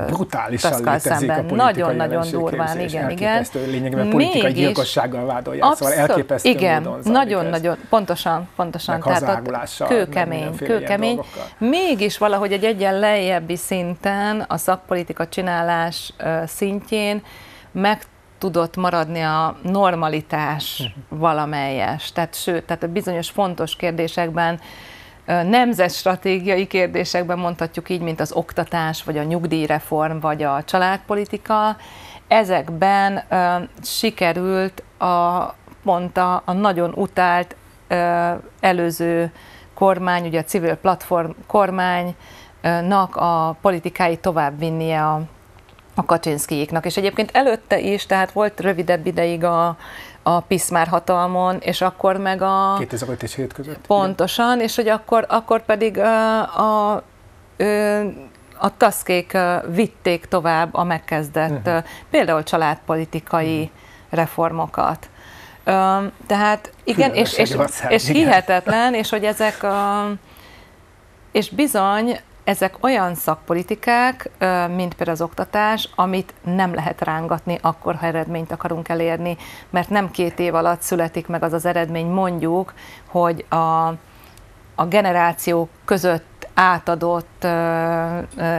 A: Brutálisan szemben.
B: Nagyon-nagyon durván, igen, igen.
A: Lényegében politikai Mégis, gyilkossággal vádolják, abszol, szóval elképesztő
B: Igen, nagyon-nagyon, pontosan, pontosan. Tehát a kőkemény, kőkemény. Mégis valahogy egy egyen lejjebbi szinten a szakpolitika csinálás szintjén meg tudott maradni a normalitás valamelyes. Tehát sőt, tehát a bizonyos fontos kérdésekben nemzetstratégiai kérdésekben mondhatjuk így, mint az oktatás, vagy a nyugdíjreform, vagy a családpolitika, ezekben sikerült a, pont a, a nagyon utált előző kormány, ugye a civil platform kormánynak a politikáit továbbvinnie a, a Kaczynszkijéknak. És egyébként előtte is, tehát volt rövidebb ideig a, a Piszmár hatalmon, és akkor meg a...
A: 2005 és 7 között.
B: Pontosan, és hogy akkor, akkor pedig a, a, a taszkék vitték tovább a megkezdett uh-huh. például családpolitikai uh-huh. reformokat. Tehát igen, és, és, és hihetetlen, és hogy ezek a, és bizony ezek olyan szakpolitikák, mint például az oktatás, amit nem lehet rángatni akkor, ha eredményt akarunk elérni, mert nem két év alatt születik meg az az eredmény, mondjuk, hogy a, a generációk között átadott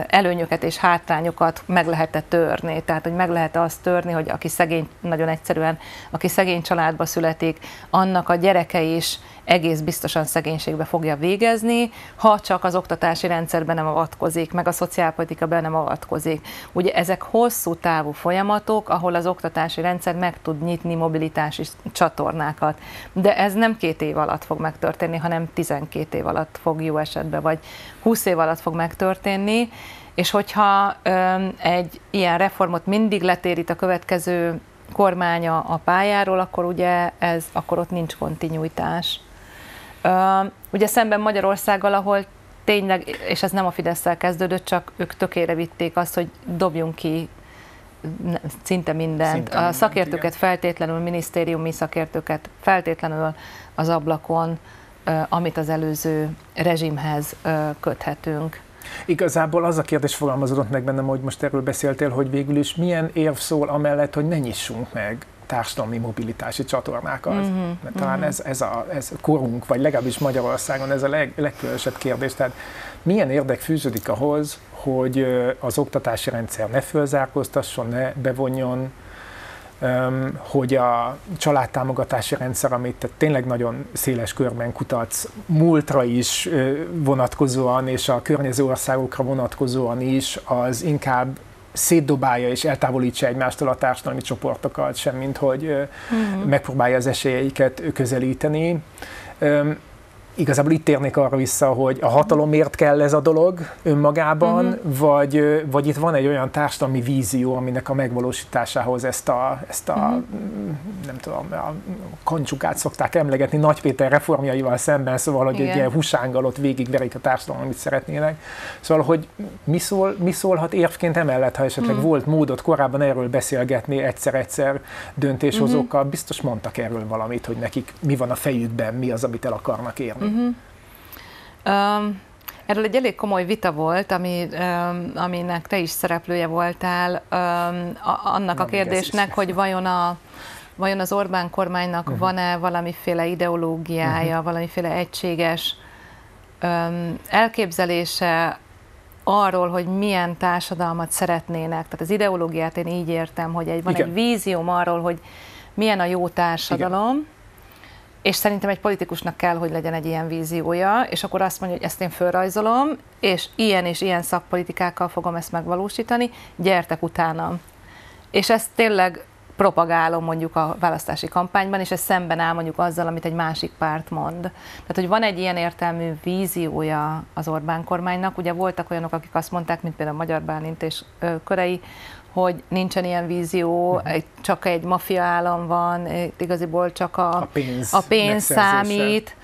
B: előnyöket és hátrányokat meg lehet-e törni. Tehát, hogy meg lehet azt törni, hogy aki szegény, nagyon egyszerűen, aki szegény családba születik, annak a gyereke is egész biztosan szegénységbe fogja végezni, ha csak az oktatási rendszerben nem avatkozik, meg a szociálpolitika be nem avatkozik. Ugye ezek hosszú távú folyamatok, ahol az oktatási rendszer meg tud nyitni mobilitási csatornákat. De ez nem két év alatt fog megtörténni, hanem 12 év alatt fog jó esetben, vagy 20 év alatt fog megtörténni. És hogyha egy ilyen reformot mindig letérít a következő kormánya a pályáról, akkor ugye ez, akkor ott nincs kontinuitás. Ugye szemben Magyarországgal, ahol tényleg, és ez nem a fidesz kezdődött, csak ők tökére vitték azt, hogy dobjunk ki szinte mindent. Szinte a szakértőket igen. feltétlenül, minisztériumi szakértőket feltétlenül az ablakon, amit az előző rezsimhez köthetünk.
A: Igazából az a kérdés fogalmazódott meg bennem, hogy most erről beszéltél, hogy végül is milyen érv szól amellett, hogy ne nyissunk meg társadalmi mobilitási csatornákat. Mm-hmm. Mert talán mm-hmm. ez, ez, a, ez korunk, vagy legalábbis Magyarországon ez a leg, legkülönösebb kérdés. Tehát milyen érdek fűződik ahhoz, hogy az oktatási rendszer ne fölzárkóztasson, ne bevonjon, hogy a családtámogatási rendszer, amit te tényleg nagyon széles körben kutatsz, múltra is vonatkozóan, és a környező országokra vonatkozóan is, az inkább szétdobálja és eltávolítsa egymástól a társadalmi csoportokat, semmint hogy uh-huh. megpróbálja az esélyeiket közelíteni igazából itt térnék arra vissza, hogy a hatalomért kell ez a dolog önmagában, uh-huh. vagy, vagy itt van egy olyan társadalmi vízió, aminek a megvalósításához ezt a, ezt a uh-huh. nem tudom, a koncsukát szokták emlegetni Nagy Péter reformjaival szemben, szóval, hogy Igen. egy ilyen husángal ott végigverik a társadalom, amit szeretnének. Szóval, hogy mi, szól, mi szólhat érvként emellett, ha esetleg uh-huh. volt módot korábban erről beszélgetni egyszer-egyszer döntéshozókkal, uh-huh. biztos mondtak erről valamit, hogy nekik mi van a fejükben, mi az, amit el akarnak érni. Uh-huh.
B: Um, erről egy elég komoly vita volt, ami, um, aminek te is szereplője voltál, um, a, annak Na, a kérdésnek, hogy vajon a vajon az Orbán kormánynak uh-huh. van-e valamiféle ideológiája, uh-huh. valamiféle egységes um, elképzelése arról, hogy milyen társadalmat szeretnének. Tehát az ideológiát én így értem, hogy egy, van Igen. egy vízióm arról, hogy milyen a jó társadalom, Igen és szerintem egy politikusnak kell, hogy legyen egy ilyen víziója, és akkor azt mondja, hogy ezt én fölrajzolom, és ilyen és ilyen szakpolitikákkal fogom ezt megvalósítani, gyertek utánam. És ezt tényleg propagálom mondjuk a választási kampányban, és ez szemben áll mondjuk azzal, amit egy másik párt mond. Tehát, hogy van egy ilyen értelmű víziója az Orbán kormánynak, ugye voltak olyanok, akik azt mondták, mint például Magyar Bálint és Körei, hogy nincsen ilyen vízió, uh-huh. csak egy maffia állam van, igaziból csak a, a pénz, a pénz számít.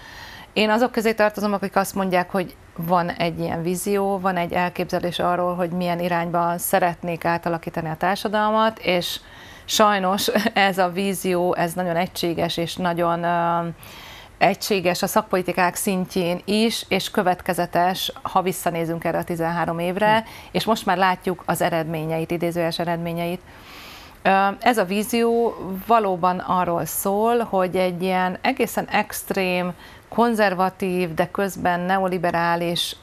B: Én azok közé tartozom, akik azt mondják, hogy van egy ilyen vízió, van egy elképzelés arról, hogy milyen irányba szeretnék átalakítani a társadalmat, és sajnos ez a vízió, ez nagyon egységes és nagyon uh, egységes a szakpolitikák szintjén is, és következetes, ha visszanézünk erre a 13 évre, hm. és most már látjuk az eredményeit, idézőjes eredményeit. Ez a vízió valóban arról szól, hogy egy ilyen egészen extrém, konzervatív, de közben neoliberális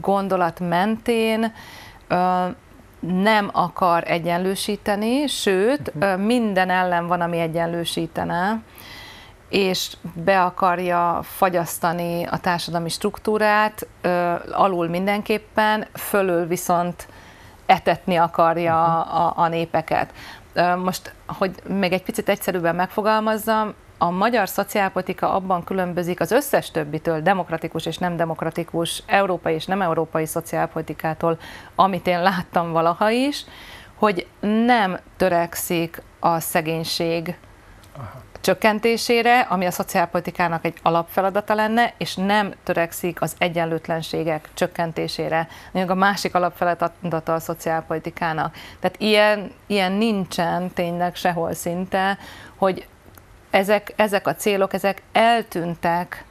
B: gondolat mentén nem akar egyenlősíteni, sőt, uh-huh. minden ellen van, ami egyenlősítene, és be akarja fagyasztani a társadalmi struktúrát, alul mindenképpen, fölül viszont etetni akarja a, a népeket. Most, hogy még egy picit egyszerűbben megfogalmazzam, a magyar szociálpolitika abban különbözik az összes többitől, demokratikus és nem demokratikus, európai és nem európai szociálpolitikától, amit én láttam valaha is, hogy nem törekszik a szegénység Aha. Csökkentésére, ami a szociálpolitikának egy alapfeladata lenne, és nem törekszik az egyenlőtlenségek csökkentésére, mondjuk a másik alapfeladata a szociálpolitikának. Tehát ilyen, ilyen nincsen tényleg sehol szinte, hogy ezek, ezek a célok, ezek eltűntek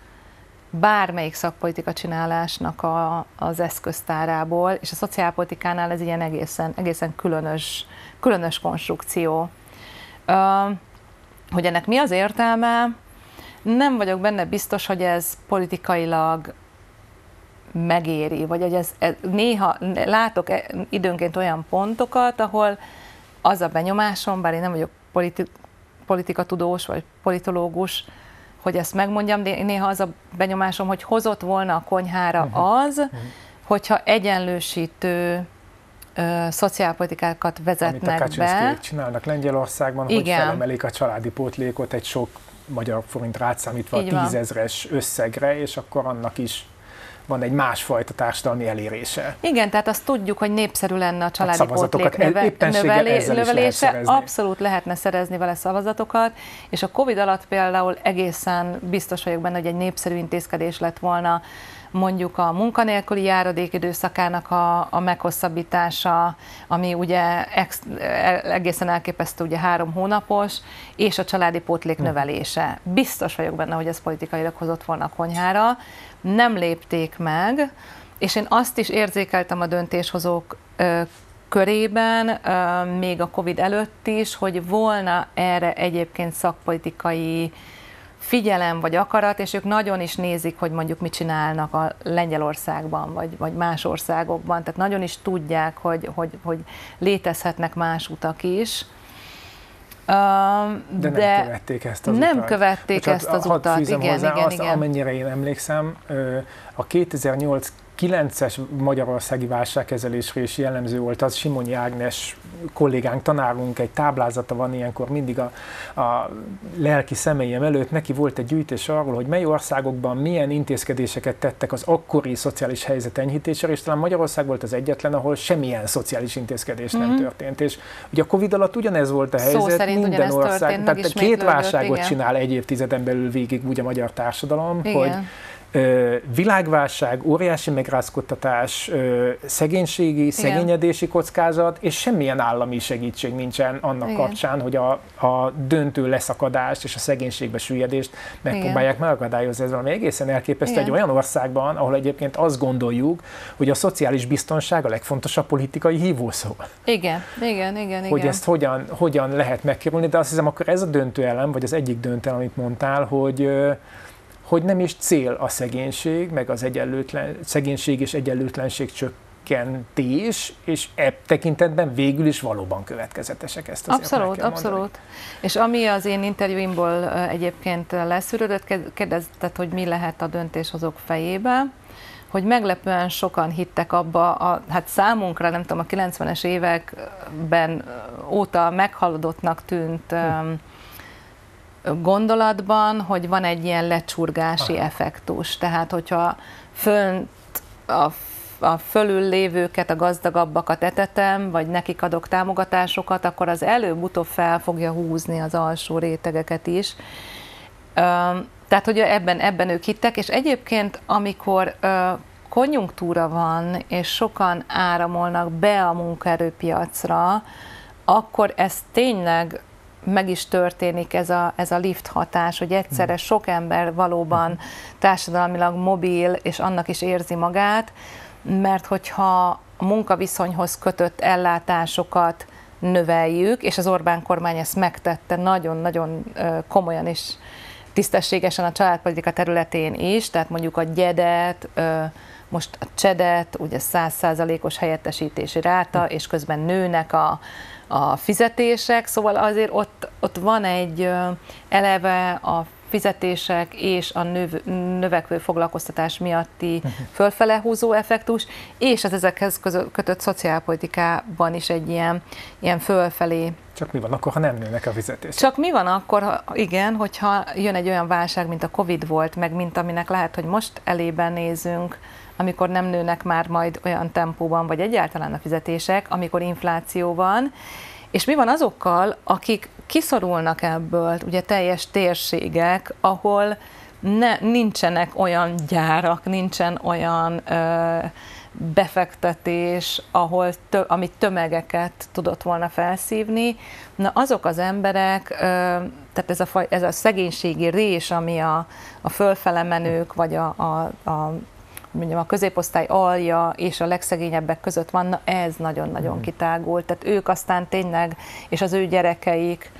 B: bármelyik szakpolitika csinálásnak a, az eszköztárából, és a szociálpolitikánál ez ilyen egészen, egészen különös, különös konstrukció. Uh, hogy ennek mi az értelme, nem vagyok benne biztos, hogy ez politikailag megéri, vagy hogy ez, ez néha látok e, időnként olyan pontokat, ahol az a benyomásom, bár én nem vagyok politi, politikatudós vagy politológus, hogy ezt megmondjam, de néha az a benyomásom, hogy hozott volna a konyhára uh-huh. az, uh-huh. hogyha egyenlősítő ö, szociálpolitikákat vezetnek Amit a be.
A: csinálnak Lengyelországban, Igen. hogy felemelik a családi pótlékot egy sok magyar forint rátszámítva a tízezres összegre, és akkor annak is van egy másfajta társadalmi elérése.
B: Igen, tehát azt tudjuk, hogy népszerű lenne a családi hát pótlék növe, növelé, növelése, lehet abszolút lehetne szerezni vele szavazatokat, és a Covid alatt például egészen biztos vagyok benne, hogy egy népszerű intézkedés lett volna mondjuk a munkanélküli járadék időszakának a, a meghosszabbítása, ami ugye ex, egészen elképesztő, ugye három hónapos, és a családi pótlék hm. növelése. Biztos vagyok benne, hogy ez politikailag hozott volna a konyhára. Nem lépték meg, és én azt is érzékeltem a döntéshozók körében, még a Covid előtt is, hogy volna erre egyébként szakpolitikai figyelem vagy akarat, és ők nagyon is nézik, hogy mondjuk mit csinálnak a Lengyelországban, vagy, vagy más országokban, tehát nagyon is tudják, hogy, hogy, hogy létezhetnek más utak is.
A: De, de nem követték ezt az
B: nem
A: utat.
B: követték Bocsánat, ezt az utat, igen,
A: hozzá
B: igen,
A: azt,
B: igen.
A: Amennyire én emlékszem, a 2008 9-es magyarországi válságkezelésre is jellemző volt az, Simonyi Ágnes kollégánk, tanárunk, egy táblázata van ilyenkor mindig a, a lelki személyem előtt, neki volt egy gyűjtés arról, hogy mely országokban milyen intézkedéseket tettek az akkori szociális helyzet enyhítésére, és talán Magyarország volt az egyetlen, ahol semmilyen szociális intézkedés mm-hmm. nem mhm. történt. És ugye a Covid alatt ugyanez volt a helyzet, Szó szerint minden ország, történt, tehát két válságot igen. csinál egy évtizeden belül végig úgy a magyar társadalom, igen. hogy világválság, óriási megrázkodtatás, szegénységi, Igen. szegényedési kockázat, és semmilyen állami segítség nincsen annak Igen. kapcsán, hogy a, a döntő leszakadást és a szegénységbe süllyedést megpróbálják Igen. megakadályozni. Ez valami egészen elképesztő Igen. egy olyan országban, ahol egyébként azt gondoljuk, hogy a szociális biztonság a legfontosabb politikai hívószó.
B: Igen, igen, igen.
A: Hogy ezt hogyan, hogyan lehet megkerülni, de azt hiszem, akkor ez a döntő elem, vagy az egyik döntő, amit mondtál, hogy hogy nem is cél a szegénység, meg az egyenlőtlen, szegénység és egyenlőtlenség csökkentés, és ebb tekintetben végül is valóban következetesek ezt az
B: Abszolút, abszolút. És ami az én interjúimból egyébként leszűrődött, kérdezted, hogy mi lehet a döntéshozók fejébe, hogy meglepően sokan hittek abba, a, hát számunkra, nem tudom, a 90-es években óta meghaladottnak tűnt hm gondolatban, hogy van egy ilyen lecsurgási Aha. effektus. Tehát, hogyha fönt a a fölül lévőket, a gazdagabbakat etetem, vagy nekik adok támogatásokat, akkor az előbb-utóbb fel fogja húzni az alsó rétegeket is. Tehát, hogy ebben, ebben ők hittek, és egyébként, amikor konjunktúra van, és sokan áramolnak be a munkaerőpiacra, akkor ez tényleg meg is történik ez a, ez a lift hatás, hogy egyszerre hmm. sok ember valóban hmm. társadalmilag mobil, és annak is érzi magát, mert hogyha a munkaviszonyhoz kötött ellátásokat növeljük, és az Orbán kormány ezt megtette nagyon-nagyon komolyan is tisztességesen a családpolitika területén is, tehát mondjuk a gyedet, most a csedet, ugye 100%-os helyettesítési ráta, és közben nőnek a, a fizetések, szóval azért ott, ott van egy eleve a fizetések és a növ, növekvő foglalkoztatás miatti uh-huh. fölfele húzó effektus, és az ezekhez kötött szociálpolitikában is egy ilyen, ilyen fölfelé.
A: Csak mi van akkor, ha nem nőnek a fizetések?
B: Csak mi van akkor, ha, igen, hogyha jön egy olyan válság, mint a Covid volt, meg mint aminek lehet, hogy most elében nézünk, amikor nem nőnek már majd olyan tempóban, vagy egyáltalán a fizetések, amikor infláció van, és mi van azokkal, akik kiszorulnak ebből, ugye teljes térségek, ahol ne, nincsenek olyan gyárak, nincsen olyan ö, befektetés, ahol tö, amit tömegeket tudott volna felszívni. Na azok az emberek, ö, tehát ez a, ez a szegénységi rés, ami a, a fölfele menők, vagy a, a, a mondjam, a középosztály alja és a legszegényebbek között van, na ez nagyon-nagyon mm. kitágult. Tehát ők aztán tényleg, és az ő gyerekeik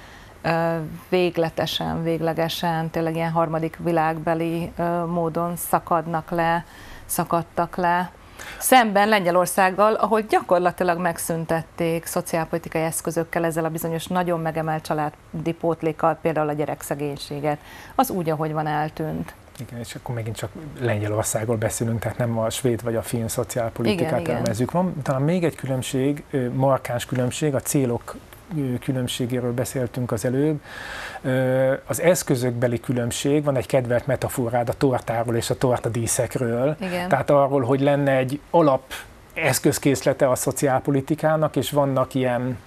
B: végletesen, véglegesen, tényleg ilyen harmadik világbeli módon szakadnak le, szakadtak le. Szemben Lengyelországgal, ahol gyakorlatilag megszüntették szociálpolitikai eszközökkel ezzel a bizonyos nagyon megemelt családi pótlékkal, például a gyerekszegénységet. Az úgy, ahogy van, eltűnt.
A: Igen, és akkor megint csak Lengyelországról beszélünk, tehát nem a svéd vagy a finn szociálpolitikát igen, elemezzük. Van talán még egy különbség, markáns különbség, a célok különbségéről beszéltünk az előbb. Az eszközökbeli különbség, van egy kedvelt metaforád a tortáról és a tortadíszekről. Igen. Tehát arról, hogy lenne egy alap eszközkészlete a szociálpolitikának, és vannak ilyen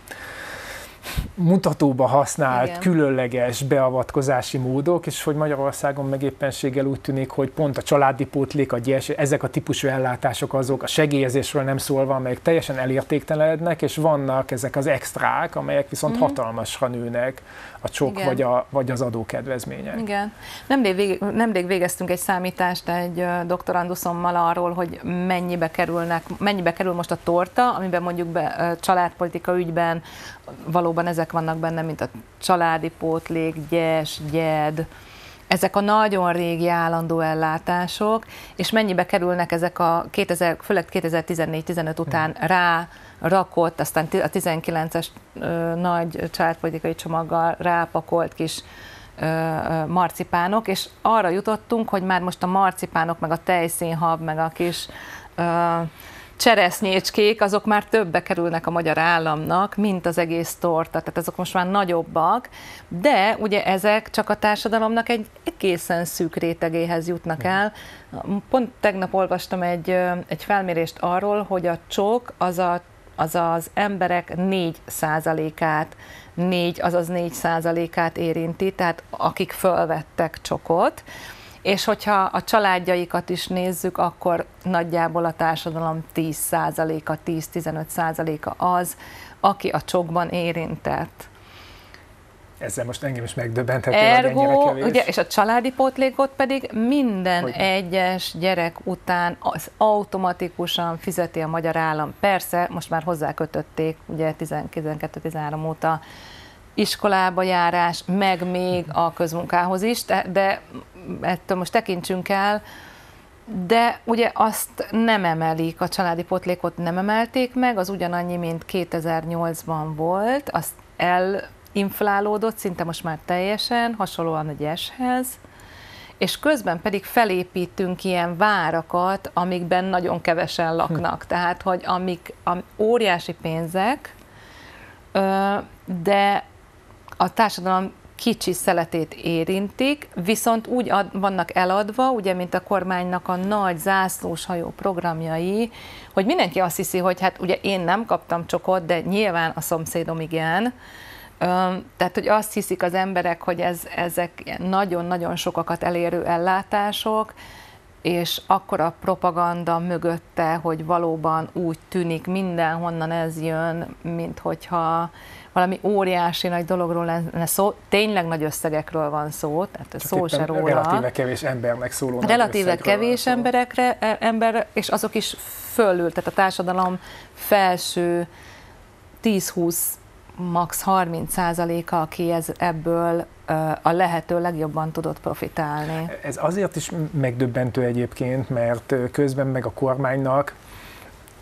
A: mutatóba használt Igen. különleges beavatkozási módok, és hogy Magyarországon meg éppenséggel úgy tűnik, hogy pont a családi pótlék, a gyes, ezek a típusú ellátások azok, a segélyezésről nem szólva, amelyek teljesen elértéktelenednek, és vannak ezek az extrák, amelyek viszont mm. hatalmasra nőnek a csok vagy, a, vagy az adókedvezmények.
B: Igen. Nemrég, vég, nemrég végeztünk egy számítást egy doktoranduszommal arról, hogy mennyibe kerülnek, mennyibe kerül most a torta, amiben mondjuk be, családpolitika ügyben valóban ezek vannak benne, mint a családi pótlék, gyes, gyed, ezek a nagyon régi állandó ellátások, és mennyibe kerülnek ezek a 2000, főleg 2014-15 után hmm. rá rakott, aztán a 19-es ö, nagy családpolitikai csomaggal rápakolt kis marcipánok, és arra jutottunk, hogy már most a marcipánok, meg a tejszínhab, meg a kis cseresznyécskék, azok már többe kerülnek a magyar államnak, mint az egész torta, tehát azok most már nagyobbak, de ugye ezek csak a társadalomnak egy egészen szűk rétegéhez jutnak el. Pont tegnap olvastam egy, egy felmérést arról, hogy a csok az a az az emberek 4 százalékát, 4, azaz 4 százalékát érinti, tehát akik fölvettek csokot, és hogyha a családjaikat is nézzük, akkor nagyjából a társadalom 10%-a, 10-15%-a az, aki a csokban érintett.
A: Ezzel most engem is megdöbbenthető, Ergo, hogy.
B: Ugye, és a családi pótlékot pedig minden hogy? egyes gyerek után az automatikusan fizeti a magyar állam. Persze, most már hozzákötötték, ugye 12-13 óta iskolába járás, meg még a közmunkához is, de, de ettől most tekintsünk el, de ugye azt nem emelik, a családi potlékot nem emelték meg, az ugyanannyi, mint 2008-ban volt, azt elinflálódott, szinte most már teljesen, hasonlóan a gyeshez, és közben pedig felépítünk ilyen várakat, amikben nagyon kevesen laknak. Hm. Tehát, hogy amik a óriási pénzek, de a társadalom kicsi szeletét érintik, viszont úgy ad, vannak eladva, ugye, mint a kormánynak a nagy zászlós hajó programjai, hogy mindenki azt hiszi, hogy hát ugye én nem kaptam csokot, de nyilván a szomszédom igen, tehát, hogy azt hiszik az emberek, hogy ez, ezek nagyon-nagyon sokakat elérő ellátások, és akkor a propaganda mögötte, hogy valóban úgy tűnik mindenhonnan ez jön, mint hogyha valami óriási nagy dologról lenne szó, tényleg nagy összegekről van szó, tehát Csak szó se róla.
A: Relatíve kevés embernek szóló
B: Relatíve kevés emberekre, e, ember, és azok is fölül, tehát a társadalom felső 10-20 max 30%-a, aki ez, ebből a lehető legjobban tudott profitálni.
A: Ez azért is megdöbbentő egyébként, mert közben meg a kormánynak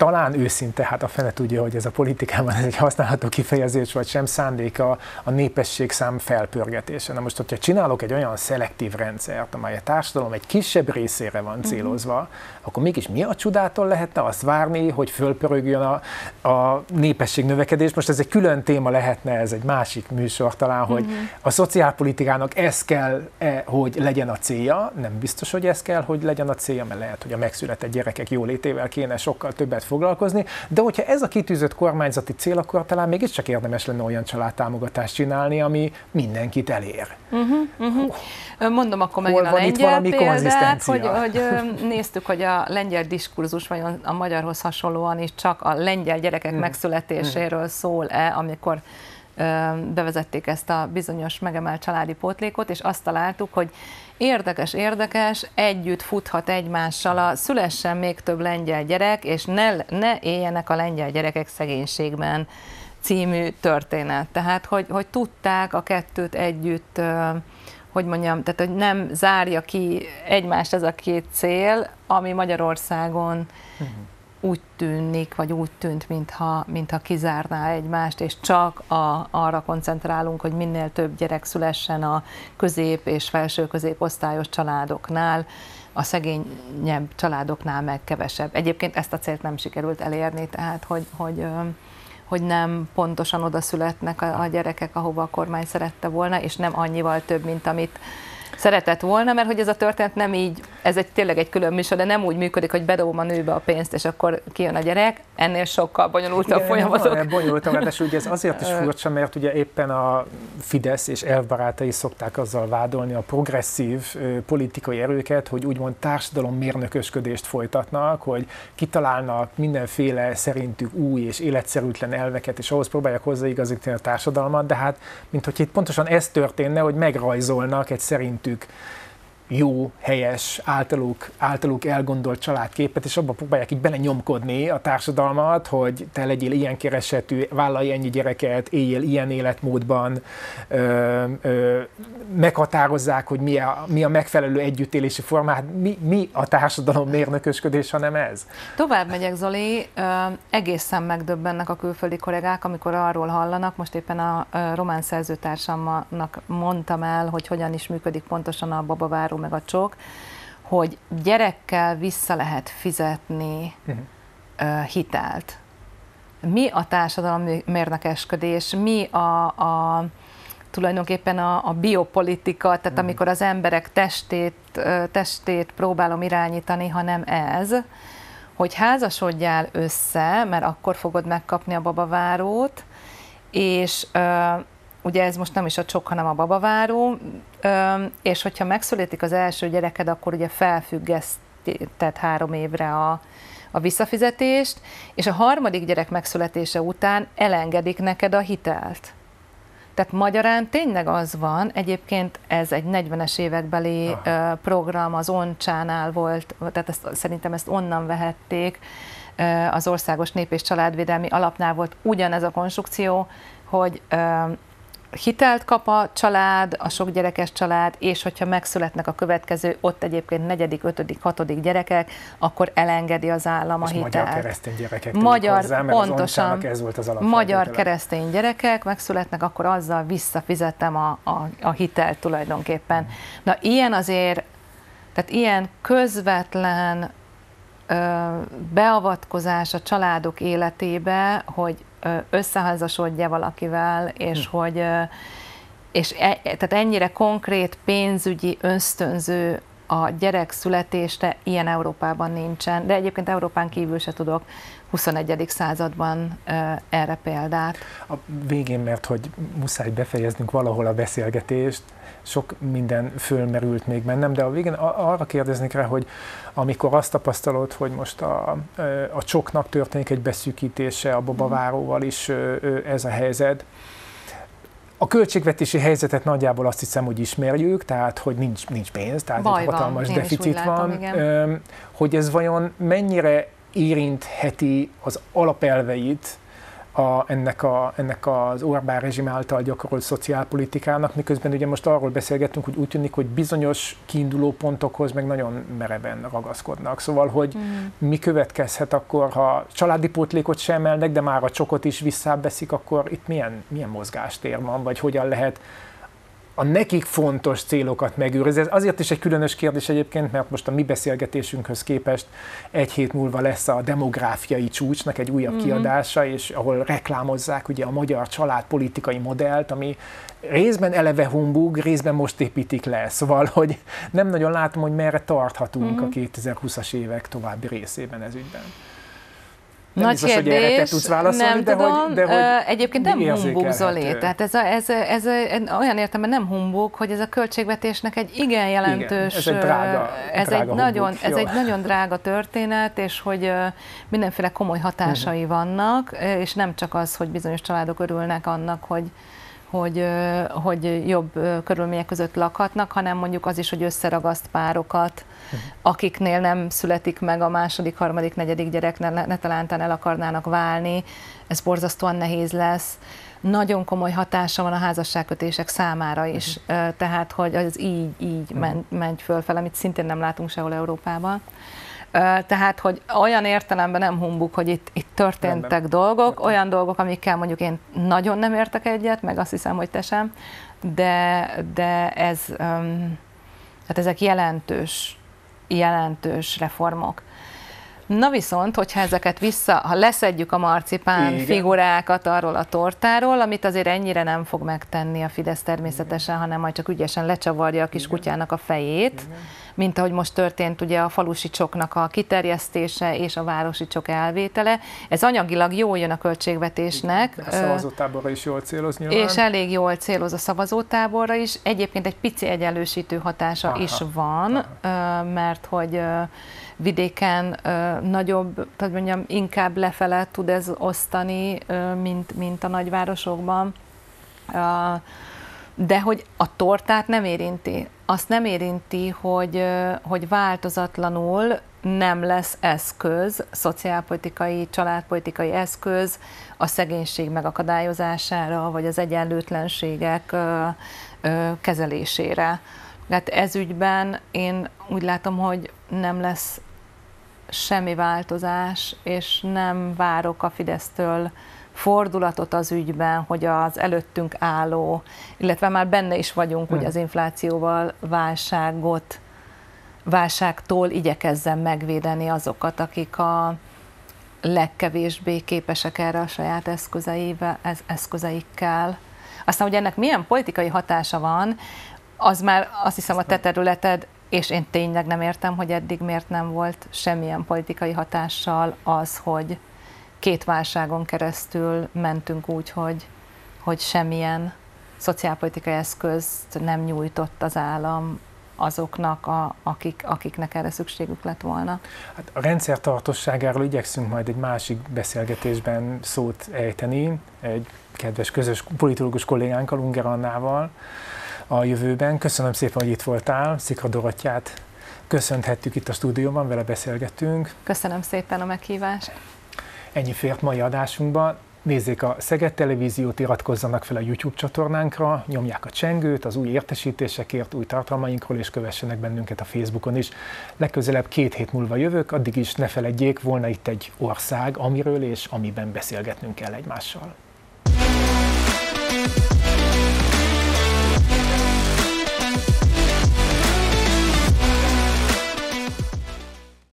A: talán őszinte, hát a fene tudja, hogy ez a politikában ez egy használható kifejezés, vagy sem szándéka a népesség szám felpörgetése. Na most, hogyha csinálok egy olyan szelektív rendszert, amely a társadalom egy kisebb részére van mhm. célozva, uh-huh. akkor mégis mi a csodától lehetne azt várni, hogy fölpörögjön a, a népesség növekedés? Most ez egy külön téma lehetne, ez egy másik műsor talán, hogy uh-huh. a szociálpolitikának ez kell, -e, hogy legyen a célja, nem biztos, hogy ez kell, hogy legyen a célja, mert lehet, hogy a megszületett gyerekek jólétével kéne sokkal többet foglalkozni, de hogyha ez a kitűzött kormányzati cél, akkor talán mégiscsak érdemes lenne olyan családtámogatást csinálni, ami mindenkit elér. Uh-huh,
B: uh-huh. Mondom akkor megint a lengyel példát, hogy, hogy néztük, hogy a lengyel diskurzus vajon a magyarhoz hasonlóan is csak a lengyel gyerekek uh-huh. megszületéséről szól-e, amikor bevezették ezt a bizonyos megemelt családi pótlékot, és azt találtuk, hogy érdekes, érdekes, együtt futhat egymással a szülessen még több lengyel gyerek, és ne, ne éljenek a lengyel gyerekek szegénységben című történet. Tehát, hogy, hogy tudták a kettőt együtt, hogy mondjam, tehát, hogy nem zárja ki egymást ez a két cél, ami Magyarországon uh-huh úgy tűnik, vagy úgy tűnt, mintha, mintha kizárná egymást, és csak a, arra koncentrálunk, hogy minél több gyerek szülessen a közép és felső középosztályos családoknál, a szegényebb családoknál meg kevesebb. Egyébként ezt a célt nem sikerült elérni, tehát hogy, hogy, hogy nem pontosan oda születnek a, a gyerekek, ahova a kormány szerette volna, és nem annyival több, mint amit szeretett volna, mert hogy ez a történet nem így, ez egy tényleg egy külön műsor, de nem úgy működik, hogy bedobom a nőbe a pénzt, és akkor kijön a gyerek, ennél sokkal bonyolultabb folyamatok.
A: Bonyolultabb, de ugye ez azért is furcsa, mert ugye éppen a Fidesz és elvbarátai szokták azzal vádolni a progresszív politikai erőket, hogy úgymond társadalom mérnökösködést folytatnak, hogy kitalálnak mindenféle szerintük új és életszerűtlen elveket, és ahhoz próbálják hozzáigazítani a társadalmat, de hát, mint hogy itt pontosan ez történne, hogy megrajzolnak egy szerintük szerintük jó, helyes, általuk, általuk elgondolt családképet, és abban próbálják így bele nyomkodni a társadalmat, hogy te legyél ilyen keresetű, vállalj ennyi gyereket, éljél ilyen életmódban, ö, ö, meghatározzák, hogy mi a, mi a megfelelő együttélési forma. Hát mi, mi a társadalom mérnökösködés, hanem ez?
B: Tovább megyek, Zoli, ö, egészen megdöbbennek a külföldi kollégák, amikor arról hallanak, most éppen a román szerzőtársamnak mondtam el, hogy hogyan is működik pontosan a babaváró meg a csok, hogy gyerekkel vissza lehet fizetni uh-huh. hitelt. Mi a társadalom mérnökesködés, mi a, a tulajdonképpen a, a biopolitika, tehát uh-huh. amikor az emberek testét, testét próbálom irányítani, hanem ez, hogy házasodjál össze, mert akkor fogod megkapni a babavárót, és ugye ez most nem is a csok, hanem a babaváró, és hogyha megszületik az első gyereked, akkor ugye felfüggesztett három évre a, a visszafizetést, és a harmadik gyerek megszületése után elengedik neked a hitelt. Tehát magyarán tényleg az van, egyébként ez egy 40-es évekbeli Aha. program, az Oncsánál volt, tehát ezt, szerintem ezt onnan vehették, az Országos Nép és Családvédelmi Alapnál volt ugyanez a konstrukció, hogy hitelt kap a család, a sok gyerekes család, és hogyha megszületnek a következő, ott egyébként negyedik, ötödik, hatodik gyerekek, akkor elengedi az állam a hitelt.
A: Magyar keresztény gyerekek
B: magyar, hozzá, pontosan,
A: az ez volt az
B: Magyar keresztény gyerekek megszületnek, akkor azzal visszafizettem a, a, a hitelt tulajdonképpen. Na ilyen azért, tehát ilyen közvetlen ö, beavatkozás a családok életébe, hogy összeházasodja valakivel, és hm. hogy és e, tehát ennyire konkrét pénzügyi ösztönző a gyerek születésre ilyen Európában nincsen, de egyébként Európán kívül se tudok 21. században erre példát.
A: A végén, mert hogy muszáj befejeznünk valahol a beszélgetést, sok minden fölmerült még bennem, de a végén arra kérdeznék rá, hogy amikor azt tapasztalod, hogy most a, a csoknak történik egy beszűkítése, a babaváróval is ez a helyzet, a költségvetési helyzetet nagyjából azt hiszem, hogy ismerjük, tehát hogy nincs, nincs pénz, tehát
B: Baj
A: egy hatalmas
B: van,
A: deficit látom, van.
B: Igen.
A: Hogy ez vajon mennyire érintheti az alapelveit a, ennek, a, ennek az Orbán rezsim által gyakorolt szociálpolitikának, miközben ugye most arról beszélgettünk, hogy úgy tűnik, hogy bizonyos kiinduló pontokhoz meg nagyon mereven ragaszkodnak. Szóval, hogy mm. mi következhet akkor, ha családi pótlékot sem emelnek, de már a csokot is visszábeszik, akkor itt milyen, milyen mozgástér van, vagy hogyan lehet a nekik fontos célokat megőrizni. Ez azért is egy különös kérdés egyébként, mert most a mi beszélgetésünkhöz képest egy hét múlva lesz a demográfiai csúcsnak egy újabb mm-hmm. kiadása, és ahol reklámozzák ugye a magyar családpolitikai modellt, ami részben eleve humbug, részben most építik le. Szóval, hogy nem nagyon látom, hogy merre tarthatunk mm-hmm. a 2020-as évek további részében ez ügyben.
B: Nem Nagy biztos, kérdés, hogy erre te tudsz válaszolni, nem de tudom. Hogy, de hogy Egyébként nem humbug, Zoli. Tehát ez, a, ez, a, ez a, olyan értelemben nem humbug, hogy ez a költségvetésnek egy igen jelentős... Igen, ez egy drága, ez drága egy humbug, nagyon, Ez egy nagyon drága történet, és hogy mindenféle komoly hatásai uh-huh. vannak, és nem csak az, hogy bizonyos családok örülnek annak, hogy hogy, hogy jobb körülmények között lakhatnak, hanem mondjuk az is, hogy összeragaszt párokat, akiknél nem születik meg a második, harmadik, negyedik gyerek, ne, ne talántán el akarnának válni, ez borzasztóan nehéz lesz. Nagyon komoly hatása van a házasságkötések számára is, uh-huh. tehát hogy az így, így uh-huh. megy fölfel, amit szintén nem látunk sehol Európában. Tehát, hogy olyan értelemben nem humbuk, hogy itt, itt történtek Rendben. dolgok, olyan dolgok, amikkel mondjuk én nagyon nem értek egyet, meg azt hiszem, hogy te sem, de, de ez, hát ezek jelentős jelentős reformok. Na viszont, hogyha ezeket vissza, ha leszedjük a marcipán Igen. figurákat arról a tortáról, amit azért ennyire nem fog megtenni a Fidesz természetesen, Igen. hanem majd csak ügyesen lecsavarja a kis Igen. kutyának a fejét, Igen. Mint ahogy most történt ugye a falusi csoknak a kiterjesztése és a városi csok elvétele. Ez anyagilag jól jön a költségvetésnek.
A: Igen. A szavazótáborra is jól céloz nyilván.
B: És elég jól céloz a szavazótáborra is. Egyébként egy pici egyenlősítő hatása Aha. is van, Aha. mert hogy vidéken nagyobb, tehát mondjam, inkább lefele tud ez osztani, mint, mint a nagyvárosokban. De hogy a tortát nem érinti. Azt nem érinti, hogy, hogy változatlanul nem lesz eszköz, szociálpolitikai, családpolitikai eszköz a szegénység megakadályozására, vagy az egyenlőtlenségek kezelésére. Tehát ez ügyben én úgy látom, hogy nem lesz semmi változás, és nem várok a Fidesztől fordulatot az ügyben, hogy az előttünk álló, illetve már benne is vagyunk ugye az inflációval válságot, válságtól igyekezzen megvédeni azokat, akik a legkevésbé képesek erre a saját eszközeivel, eszközeikkel. Aztán, hogy ennek milyen politikai hatása van, az már azt hiszem a te területed, és én tényleg nem értem, hogy eddig miért nem volt semmilyen politikai hatással az, hogy két válságon keresztül mentünk úgy, hogy, hogy semmilyen szociálpolitikai eszközt nem nyújtott az állam azoknak, a, akik, akiknek erre szükségük lett volna.
A: Hát a rendszer tartosságáról igyekszünk majd egy másik beszélgetésben szót ejteni, egy kedves közös politológus kollégánkkal, Unger Annával, a jövőben. Köszönöm szépen, hogy itt voltál, Szikra Dorottyát köszönhettük itt a stúdióban, vele beszélgettünk.
B: Köszönöm szépen a meghívást.
A: Ennyi fért mai adásunkban. Nézzék a Szeged Televíziót, iratkozzanak fel a YouTube csatornánkra, nyomják a csengőt az új értesítésekért, új tartalmainkról, és kövessenek bennünket a Facebookon is. Legközelebb két hét múlva jövök, addig is ne feledjék, volna itt egy ország, amiről és amiben beszélgetnünk kell egymással.